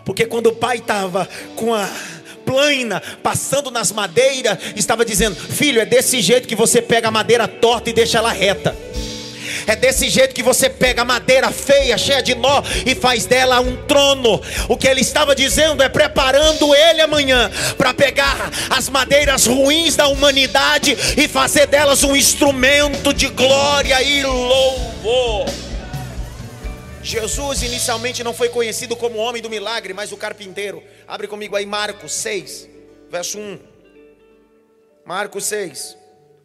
[SPEAKER 1] Porque quando o pai estava com a plana, passando nas madeiras, estava dizendo: Filho, é desse jeito que você pega a madeira torta e deixa ela reta. É desse jeito que você pega madeira feia, cheia de nó, e faz dela um trono. O que ele estava dizendo é preparando ele amanhã para pegar as madeiras ruins da humanidade e fazer delas um instrumento de glória e louvor. Jesus inicialmente não foi conhecido como homem do milagre, mas o carpinteiro. Abre comigo aí Marcos 6, verso 1. Marcos 6,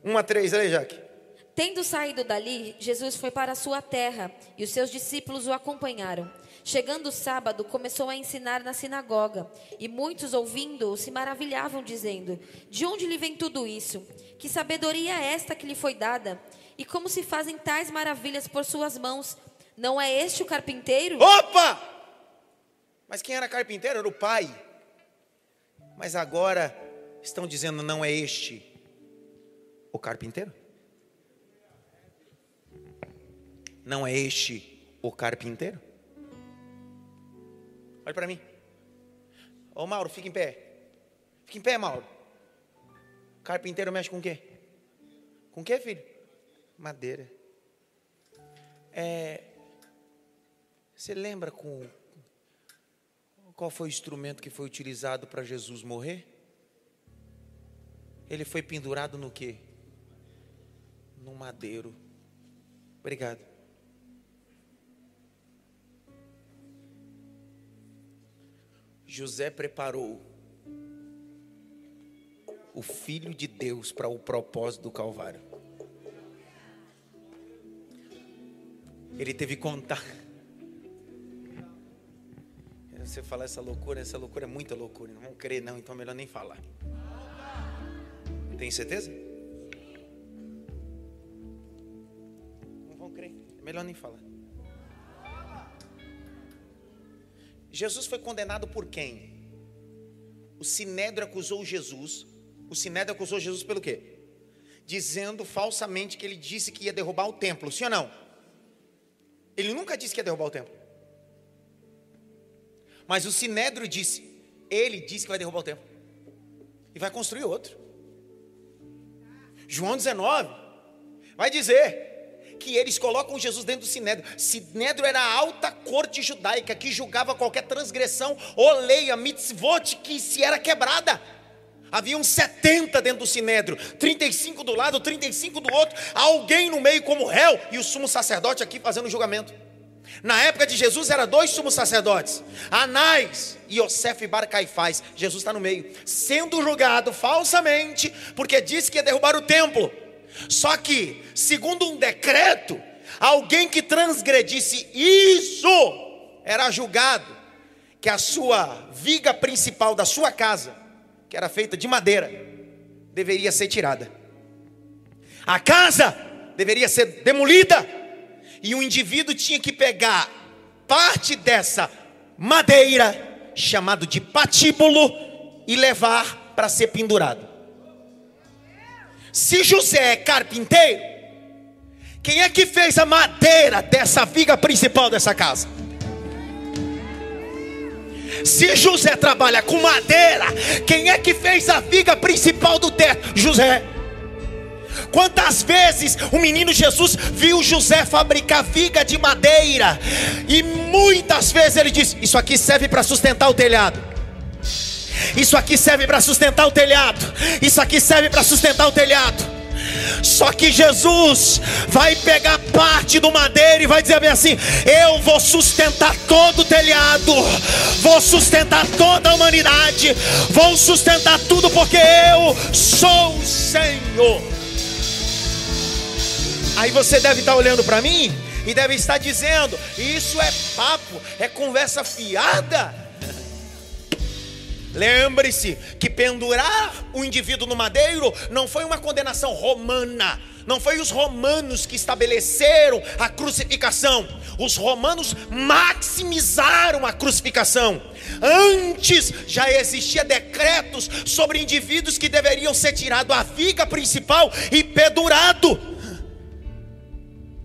[SPEAKER 1] 1 a 3, aí, Jaque.
[SPEAKER 2] Tendo saído dali, Jesus foi para a sua terra e os seus discípulos o acompanharam. Chegando o sábado, começou a ensinar na sinagoga, e muitos ouvindo-o se maravilhavam, dizendo: De onde lhe vem tudo isso? Que sabedoria é esta que lhe foi dada? E como se fazem tais maravilhas por suas mãos? Não é este o carpinteiro?
[SPEAKER 1] Opa! Mas quem era carpinteiro era o pai. Mas agora estão dizendo: não é este o carpinteiro? Não é este o carpinteiro? Olha para mim. Ô Mauro, fica em pé. Fica em pé, Mauro. Carpinteiro mexe com o quê? Com o quê, filho? Madeira. É, você lembra com qual foi o instrumento que foi utilizado para Jesus morrer? Ele foi pendurado no quê? No madeiro. Obrigado. José preparou o Filho de Deus para o propósito do Calvário. Ele teve contar. Você falar essa loucura, essa loucura é muita loucura. Não vão crer, não, então é melhor nem falar. Tem certeza? Não vão crer, é melhor nem falar. Jesus foi condenado por quem? O Sinédrio acusou Jesus. O Sinédrio acusou Jesus pelo quê? Dizendo falsamente que ele disse que ia derrubar o templo, sim ou não? Ele nunca disse que ia derrubar o templo. Mas o Sinédrio disse, ele disse que vai derrubar o templo. e vai construir outro. João 19 vai dizer que eles colocam Jesus dentro do sinédrio. Sinédrio era a alta corte judaica que julgava qualquer transgressão ou lei, mitzvot que se era quebrada. Havia uns 70 dentro do sinédrio, 35 do lado, 35 do outro, alguém no meio como réu e o sumo sacerdote aqui fazendo o julgamento. Na época de Jesus eram dois sumos sacerdotes, Anás e Yosef Bar Caifás. Jesus está no meio, sendo julgado falsamente, porque disse que ia derrubar o templo. Só que, segundo um decreto, alguém que transgredisse isso era julgado que a sua viga principal da sua casa, que era feita de madeira, deveria ser tirada. A casa deveria ser demolida e o indivíduo tinha que pegar parte dessa madeira, chamado de patíbulo, e levar para ser pendurado. Se José é carpinteiro, quem é que fez a madeira dessa viga principal dessa casa? Se José trabalha com madeira, quem é que fez a viga principal do teto? José. Quantas vezes o menino Jesus viu José fabricar viga de madeira, e muitas vezes ele disse: Isso aqui serve para sustentar o telhado. Isso aqui serve para sustentar o telhado. Isso aqui serve para sustentar o telhado. Só que Jesus vai pegar parte do madeiro e vai dizer bem assim: Eu vou sustentar todo o telhado, vou sustentar toda a humanidade, vou sustentar tudo, porque eu sou o Senhor. Aí você deve estar olhando para mim e deve estar dizendo: Isso é papo, é conversa fiada. Lembre-se que pendurar o indivíduo no madeiro não foi uma condenação romana. Não foi os romanos que estabeleceram a crucificação. Os romanos maximizaram a crucificação. Antes já existia decretos sobre indivíduos que deveriam ser tirados a viga principal e pendurado.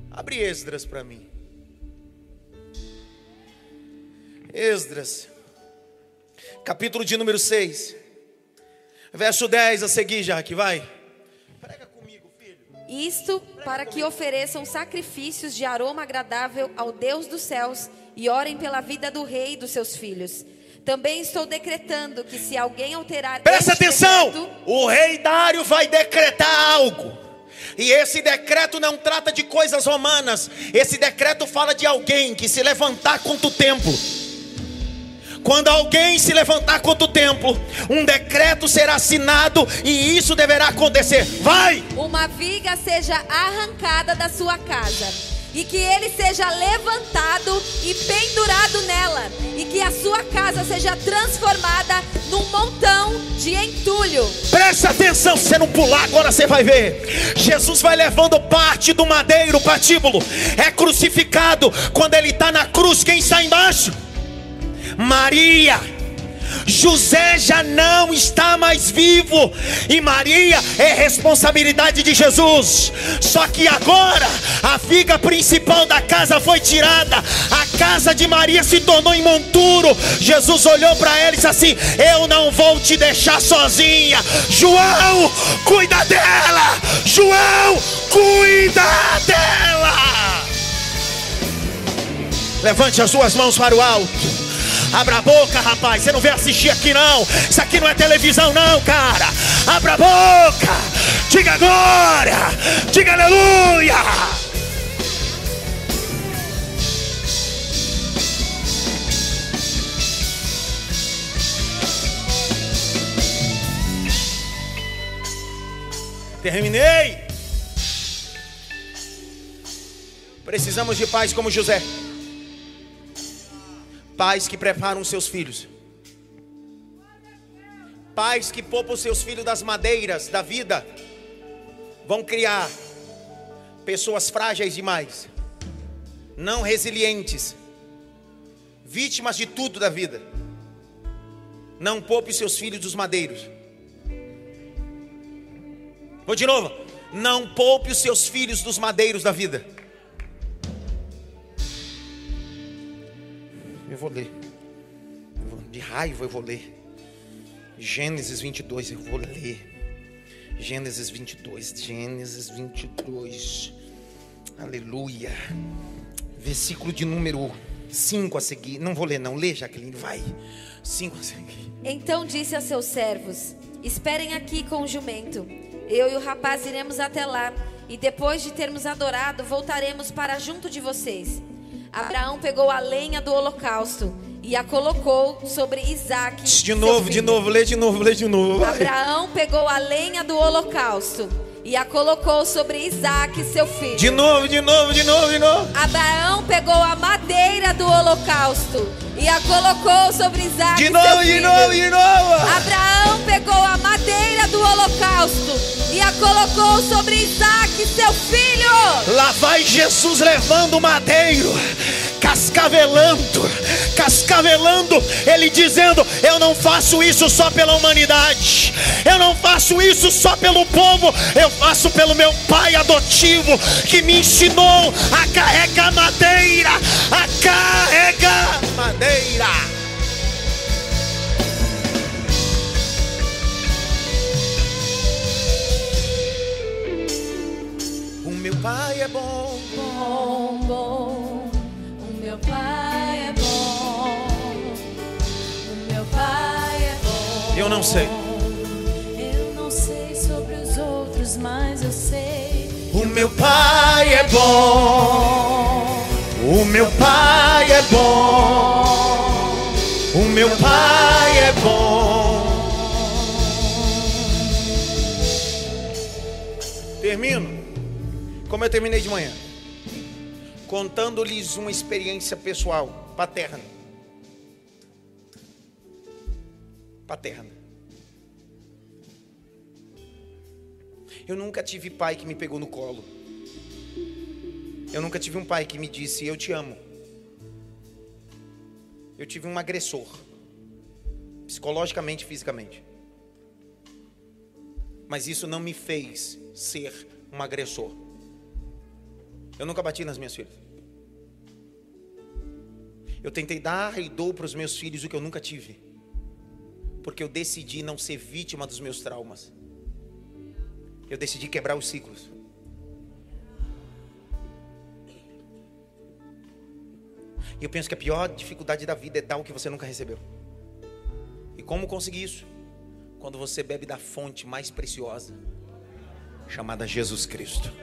[SPEAKER 1] Abre Esdras para mim. Esdras capítulo de número 6, verso 10 a seguir, já que vai. Prega
[SPEAKER 2] comigo, filho. Isto para que ofereçam sacrifícios de aroma agradável ao Deus dos céus e orem pela vida do rei e dos seus filhos. Também estou decretando que se alguém alterar.
[SPEAKER 1] Presta atenção! Decreto, o rei Dário vai decretar algo. E esse decreto não trata de coisas romanas. Esse decreto fala de alguém que se levantar contra o templo quando alguém se levantar contra o templo, um decreto será assinado e isso deverá acontecer. Vai!
[SPEAKER 2] Uma viga seja arrancada da sua casa e que ele seja levantado e pendurado nela, e que a sua casa seja transformada num montão de entulho.
[SPEAKER 1] Presta atenção, se você não pular agora você vai ver. Jesus vai levando parte do madeiro, patíbulo, é crucificado. Quando ele está na cruz, quem está embaixo? Maria. José já não está mais vivo e Maria é responsabilidade de Jesus. Só que agora a figa principal da casa foi tirada, a casa de Maria se tornou em monturo. Jesus olhou para ela e disse assim: Eu não vou te deixar sozinha. João, cuida dela. João, cuida dela. Levante as suas mãos para o alto. Abra a boca, rapaz. Você não vem assistir aqui, não. Isso aqui não é televisão, não, cara. Abra a boca. Diga glória. Diga aleluia. Terminei. Precisamos de paz como José. Pais que preparam seus filhos. Pais que poupam seus filhos das madeiras da vida. Vão criar pessoas frágeis demais, não resilientes, vítimas de tudo da vida. Não poupe seus filhos dos madeiros. Vou de novo. Não poupe os seus filhos dos madeiros da vida. Eu vou ler. De raiva eu vou ler. Gênesis 22, eu vou ler. Gênesis 22, Gênesis 22. Aleluia. Versículo de número 5 a seguir. Não vou ler, não. Lê, Jaqueline, vai. 5 a seguir.
[SPEAKER 2] Então disse a seus servos: Esperem aqui com o jumento. Eu e o rapaz iremos até lá, e depois de termos adorado, voltaremos para junto de vocês. Abraão pegou a lenha do holocausto e a colocou sobre Isaac.
[SPEAKER 1] De novo, de
[SPEAKER 2] filho.
[SPEAKER 1] novo, lê de novo, lê de novo. vai.
[SPEAKER 2] Abraão pegou a lenha do holocausto e a colocou sobre Isaac, seu filho.
[SPEAKER 1] De novo, de novo, de novo, de novo.
[SPEAKER 2] Abraão pegou a madeira do holocausto e a colocou sobre Isaac,
[SPEAKER 1] De
[SPEAKER 2] seu
[SPEAKER 1] novo, de
[SPEAKER 2] filho.
[SPEAKER 1] novo, de novo.
[SPEAKER 2] Abraão pegou a madeira do holocausto e a colocou sobre Isaac, seu filho.
[SPEAKER 1] Lá vai Jesus levando o madeiro, cascavelando, cascavelando, ele dizendo: Eu não faço isso só pela humanidade, eu não faço isso só pelo povo, eu faço pelo meu pai adotivo que me ensinou a carregar madeira, a carregar madeira. O meu pai é bom.
[SPEAKER 3] bom, bom.
[SPEAKER 1] Eu não sei.
[SPEAKER 3] Eu não sei sobre os outros, mas eu sei.
[SPEAKER 1] O meu pai é bom. O meu pai é bom. O meu pai é bom. Termino. Como eu terminei de manhã. Contando-lhes uma experiência pessoal, paterna. Paterna. Eu nunca tive pai que me pegou no colo. Eu nunca tive um pai que me disse eu te amo. Eu tive um agressor, psicologicamente e fisicamente. Mas isso não me fez ser um agressor. Eu nunca bati nas minhas filhas. Eu tentei dar e dou para os meus filhos o que eu nunca tive. Porque eu decidi não ser vítima dos meus traumas. Eu decidi quebrar os ciclos. E eu penso que a pior dificuldade da vida é dar o que você nunca recebeu. E como conseguir isso? Quando você bebe da fonte mais preciosa, chamada Jesus Cristo.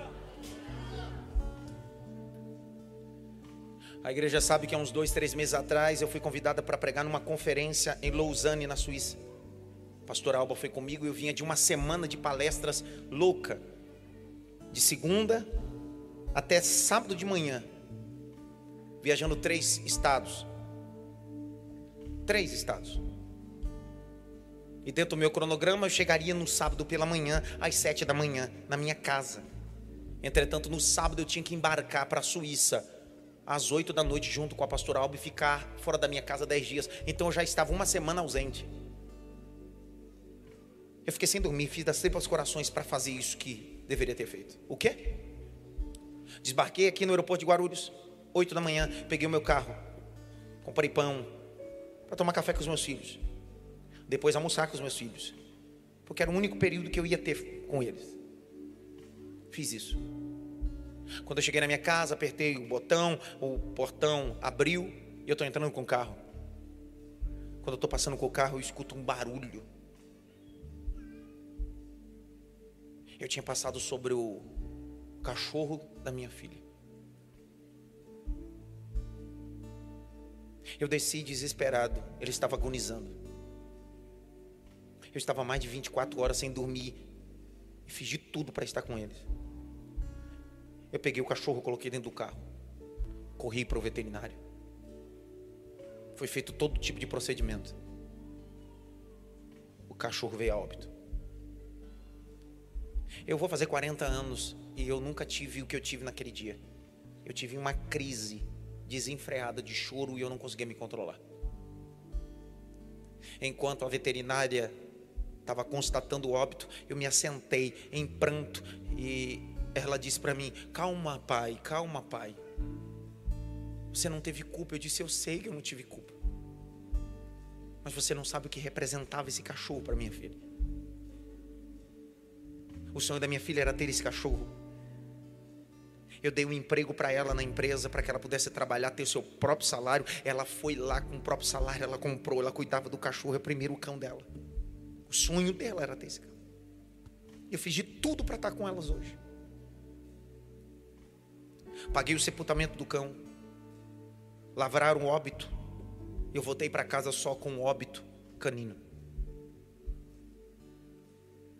[SPEAKER 1] A igreja sabe que há uns dois, três meses atrás eu fui convidada para pregar numa conferência em Lausanne, na Suíça. Pastor Alba foi comigo e eu vinha de uma semana de palestras louca. De segunda até sábado de manhã. Viajando três estados. Três estados. E dentro do meu cronograma eu chegaria no sábado pela manhã, às sete da manhã, na minha casa. Entretanto, no sábado eu tinha que embarcar para a Suíça às oito da noite junto com a pastora Alba e ficar fora da minha casa dez dias. Então eu já estava uma semana ausente. Eu fiquei sem dormir, fiz das tripas corações para fazer isso que deveria ter feito. O quê? Desbarquei aqui no aeroporto de Guarulhos, 8 da manhã, peguei o meu carro, comprei pão para tomar café com os meus filhos. Depois almoçar com os meus filhos. Porque era o único período que eu ia ter com eles. Fiz isso. Quando eu cheguei na minha casa, apertei o botão, o portão abriu e eu estou entrando com o carro. Quando eu estou passando com o carro, eu escuto um barulho. Eu tinha passado sobre o cachorro da minha filha. Eu desci desesperado, ele estava agonizando. Eu estava mais de 24 horas sem dormir e fiz de tudo para estar com eles. Eu peguei o cachorro, coloquei dentro do carro, corri para o veterinário. Foi feito todo tipo de procedimento. O cachorro veio a óbito. Eu vou fazer 40 anos e eu nunca tive o que eu tive naquele dia. Eu tive uma crise desenfreada de choro e eu não conseguia me controlar. Enquanto a veterinária estava constatando o óbito, eu me assentei em pranto e ela disse para mim: Calma, pai, calma, pai. Você não teve culpa. Eu disse: Eu sei que eu não tive culpa. Mas você não sabe o que representava esse cachorro para minha filha. O sonho da minha filha era ter esse cachorro. Eu dei um emprego para ela na empresa para que ela pudesse trabalhar, ter o seu próprio salário. Ela foi lá com o próprio salário, ela comprou, ela cuidava do cachorro, é o primeiro cão dela. O sonho dela era ter esse cão. Eu fiz de tudo para estar com elas hoje. Paguei o sepultamento do cão. Lavraram o óbito. Eu voltei para casa só com o óbito canino.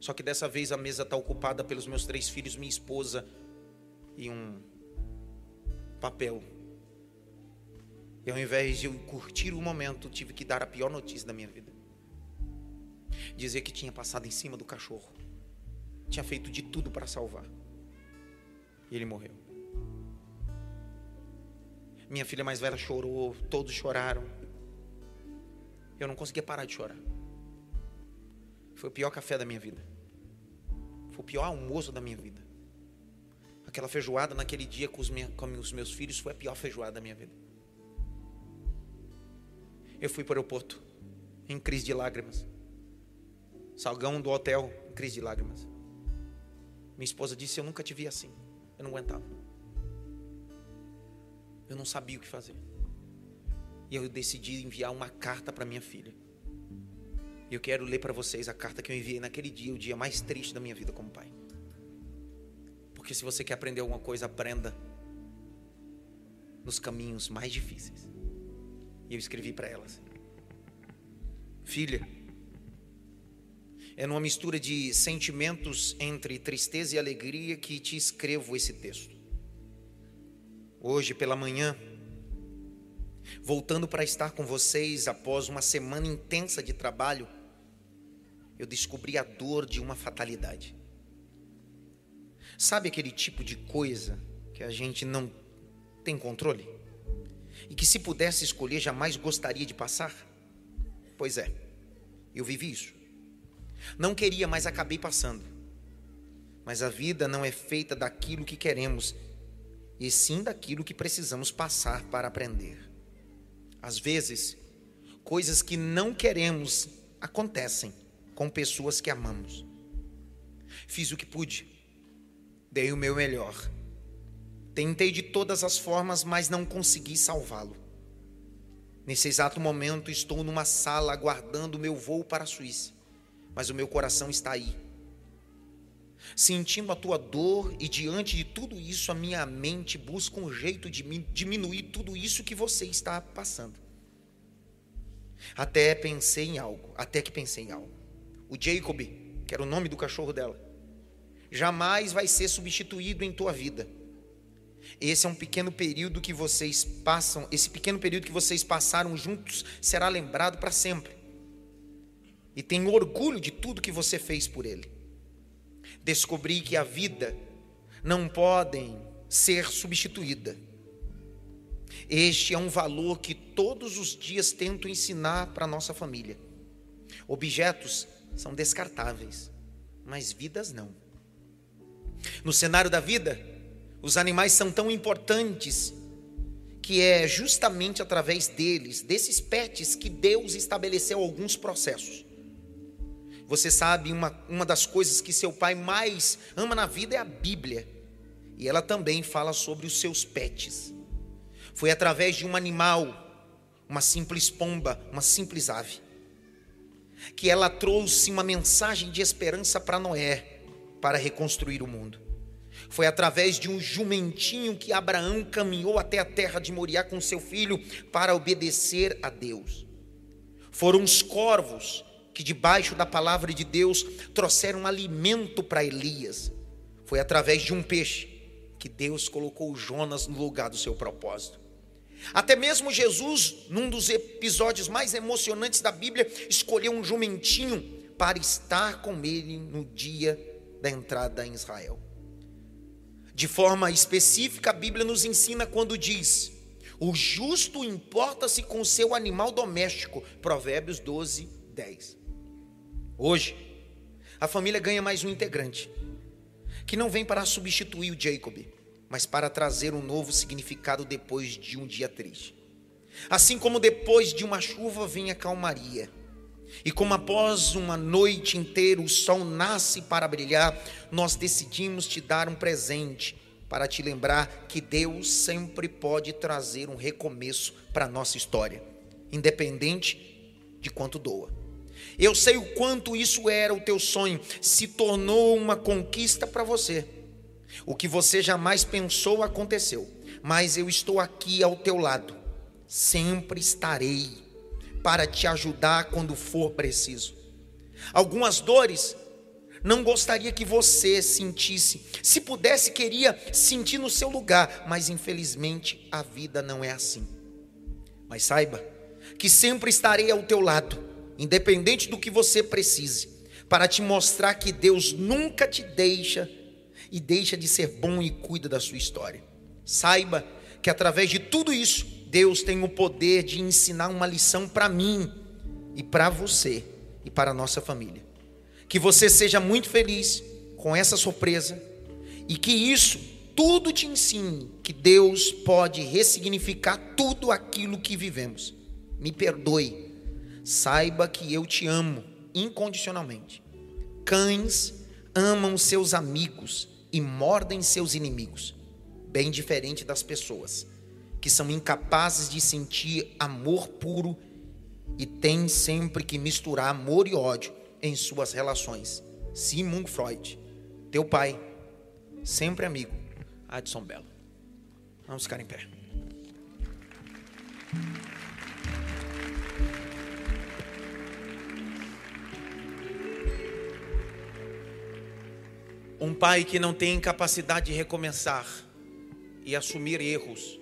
[SPEAKER 1] Só que dessa vez a mesa está ocupada pelos meus três filhos, minha esposa e um papel. E ao invés de eu curtir o momento, tive que dar a pior notícia da minha vida. Dizer que tinha passado em cima do cachorro. Tinha feito de tudo para salvar. E ele morreu. Minha filha mais velha chorou, todos choraram. Eu não conseguia parar de chorar. Foi o pior café da minha vida. Foi o pior almoço da minha vida. Aquela feijoada naquele dia com os, com os meus filhos foi a pior feijoada da minha vida. Eu fui para o aeroporto em crise de lágrimas. Salgão do hotel em crise de lágrimas. Minha esposa disse: Eu nunca te vi assim. Eu não aguentava. Eu não sabia o que fazer. E eu decidi enviar uma carta para minha filha. E eu quero ler para vocês a carta que eu enviei naquele dia, o dia mais triste da minha vida como pai. Porque se você quer aprender alguma coisa, aprenda nos caminhos mais difíceis. E eu escrevi para ela assim: Filha, é numa mistura de sentimentos entre tristeza e alegria que te escrevo esse texto. Hoje pela manhã, voltando para estar com vocês após uma semana intensa de trabalho, eu descobri a dor de uma fatalidade. Sabe aquele tipo de coisa que a gente não tem controle? E que se pudesse escolher jamais gostaria de passar? Pois é, eu vivi isso. Não queria, mas acabei passando. Mas a vida não é feita daquilo que queremos, e sim daquilo que precisamos passar para aprender. Às vezes, coisas que não queremos acontecem com pessoas que amamos. Fiz o que pude, Dei o meu melhor. Tentei de todas as formas, mas não consegui salvá-lo. Nesse exato momento, estou numa sala aguardando o meu voo para a Suíça, mas o meu coração está aí. Sentindo a tua dor e diante de tudo isso, a minha mente busca um jeito de diminuir tudo isso que você está passando. Até pensei em algo, até que pensei em algo. O Jacob, que era o nome do cachorro dela, jamais vai ser substituído em tua vida. Esse é um pequeno período que vocês passam, esse pequeno período que vocês passaram juntos será lembrado para sempre. E tenho orgulho de tudo que você fez por ele. Descobri que a vida não podem ser substituída. Este é um valor que todos os dias tento ensinar para nossa família. Objetos são descartáveis, mas vidas não. No cenário da vida, os animais são tão importantes que é justamente através deles, desses pets, que Deus estabeleceu alguns processos. Você sabe, uma, uma das coisas que seu pai mais ama na vida é a Bíblia. E ela também fala sobre os seus pets. Foi através de um animal, uma simples pomba, uma simples ave, que ela trouxe uma mensagem de esperança para Noé para reconstruir o mundo. Foi através de um jumentinho que Abraão caminhou até a terra de Moriá com seu filho para obedecer a Deus. Foram os corvos que, debaixo da palavra de Deus, trouxeram alimento para Elias. Foi através de um peixe que Deus colocou Jonas no lugar do seu propósito. Até mesmo Jesus, num dos episódios mais emocionantes da Bíblia, escolheu um jumentinho para estar com ele no dia da entrada em Israel. De forma específica, a Bíblia nos ensina quando diz: O justo importa-se com seu animal doméstico. Provérbios 12, 10. Hoje, a família ganha mais um integrante, que não vem para substituir o Jacob, mas para trazer um novo significado depois de um dia triste. Assim como depois de uma chuva vem a calmaria, e como após uma noite inteira o sol nasce para brilhar, nós decidimos te dar um presente para te lembrar que Deus sempre pode trazer um recomeço para a nossa história, independente de quanto doa. Eu sei o quanto isso era o teu sonho, se tornou uma conquista para você. O que você jamais pensou aconteceu, mas eu estou aqui ao teu lado, sempre estarei para te ajudar quando for preciso. Algumas dores não gostaria que você sentisse. Se pudesse, queria sentir no seu lugar, mas infelizmente a vida não é assim. Mas saiba que sempre estarei ao teu lado, independente do que você precise, para te mostrar que Deus nunca te deixa e deixa de ser bom e cuida da sua história. Saiba que através de tudo isso, Deus tem o poder de ensinar uma lição para mim e para você e para a nossa família. Que você seja muito feliz com essa surpresa e que isso tudo te ensine que Deus pode ressignificar tudo aquilo que vivemos. Me perdoe. Saiba que eu te amo incondicionalmente. Cães amam seus amigos e mordem seus inimigos, bem diferente das pessoas que são incapazes de sentir amor puro e têm sempre que misturar amor e ódio em suas relações. Sigmund Freud, teu pai, sempre amigo, Adson Belo. Vamos ficar em pé. Um pai que não tem capacidade de recomeçar e assumir erros,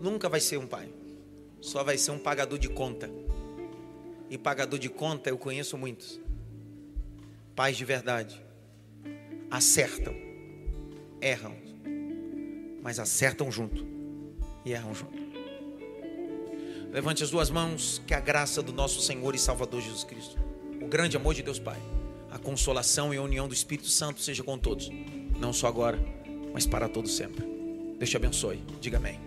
[SPEAKER 1] nunca vai ser um pai, só vai ser um pagador de conta e pagador de conta eu conheço muitos. Pais de verdade acertam, erram, mas acertam junto e erram junto. Levante as duas mãos, que a graça do nosso Senhor e Salvador Jesus Cristo, o grande amor de Deus Pai, a consolação e a união do Espírito Santo seja com todos, não só agora, mas para todos sempre. Deus te abençoe. Diga amém.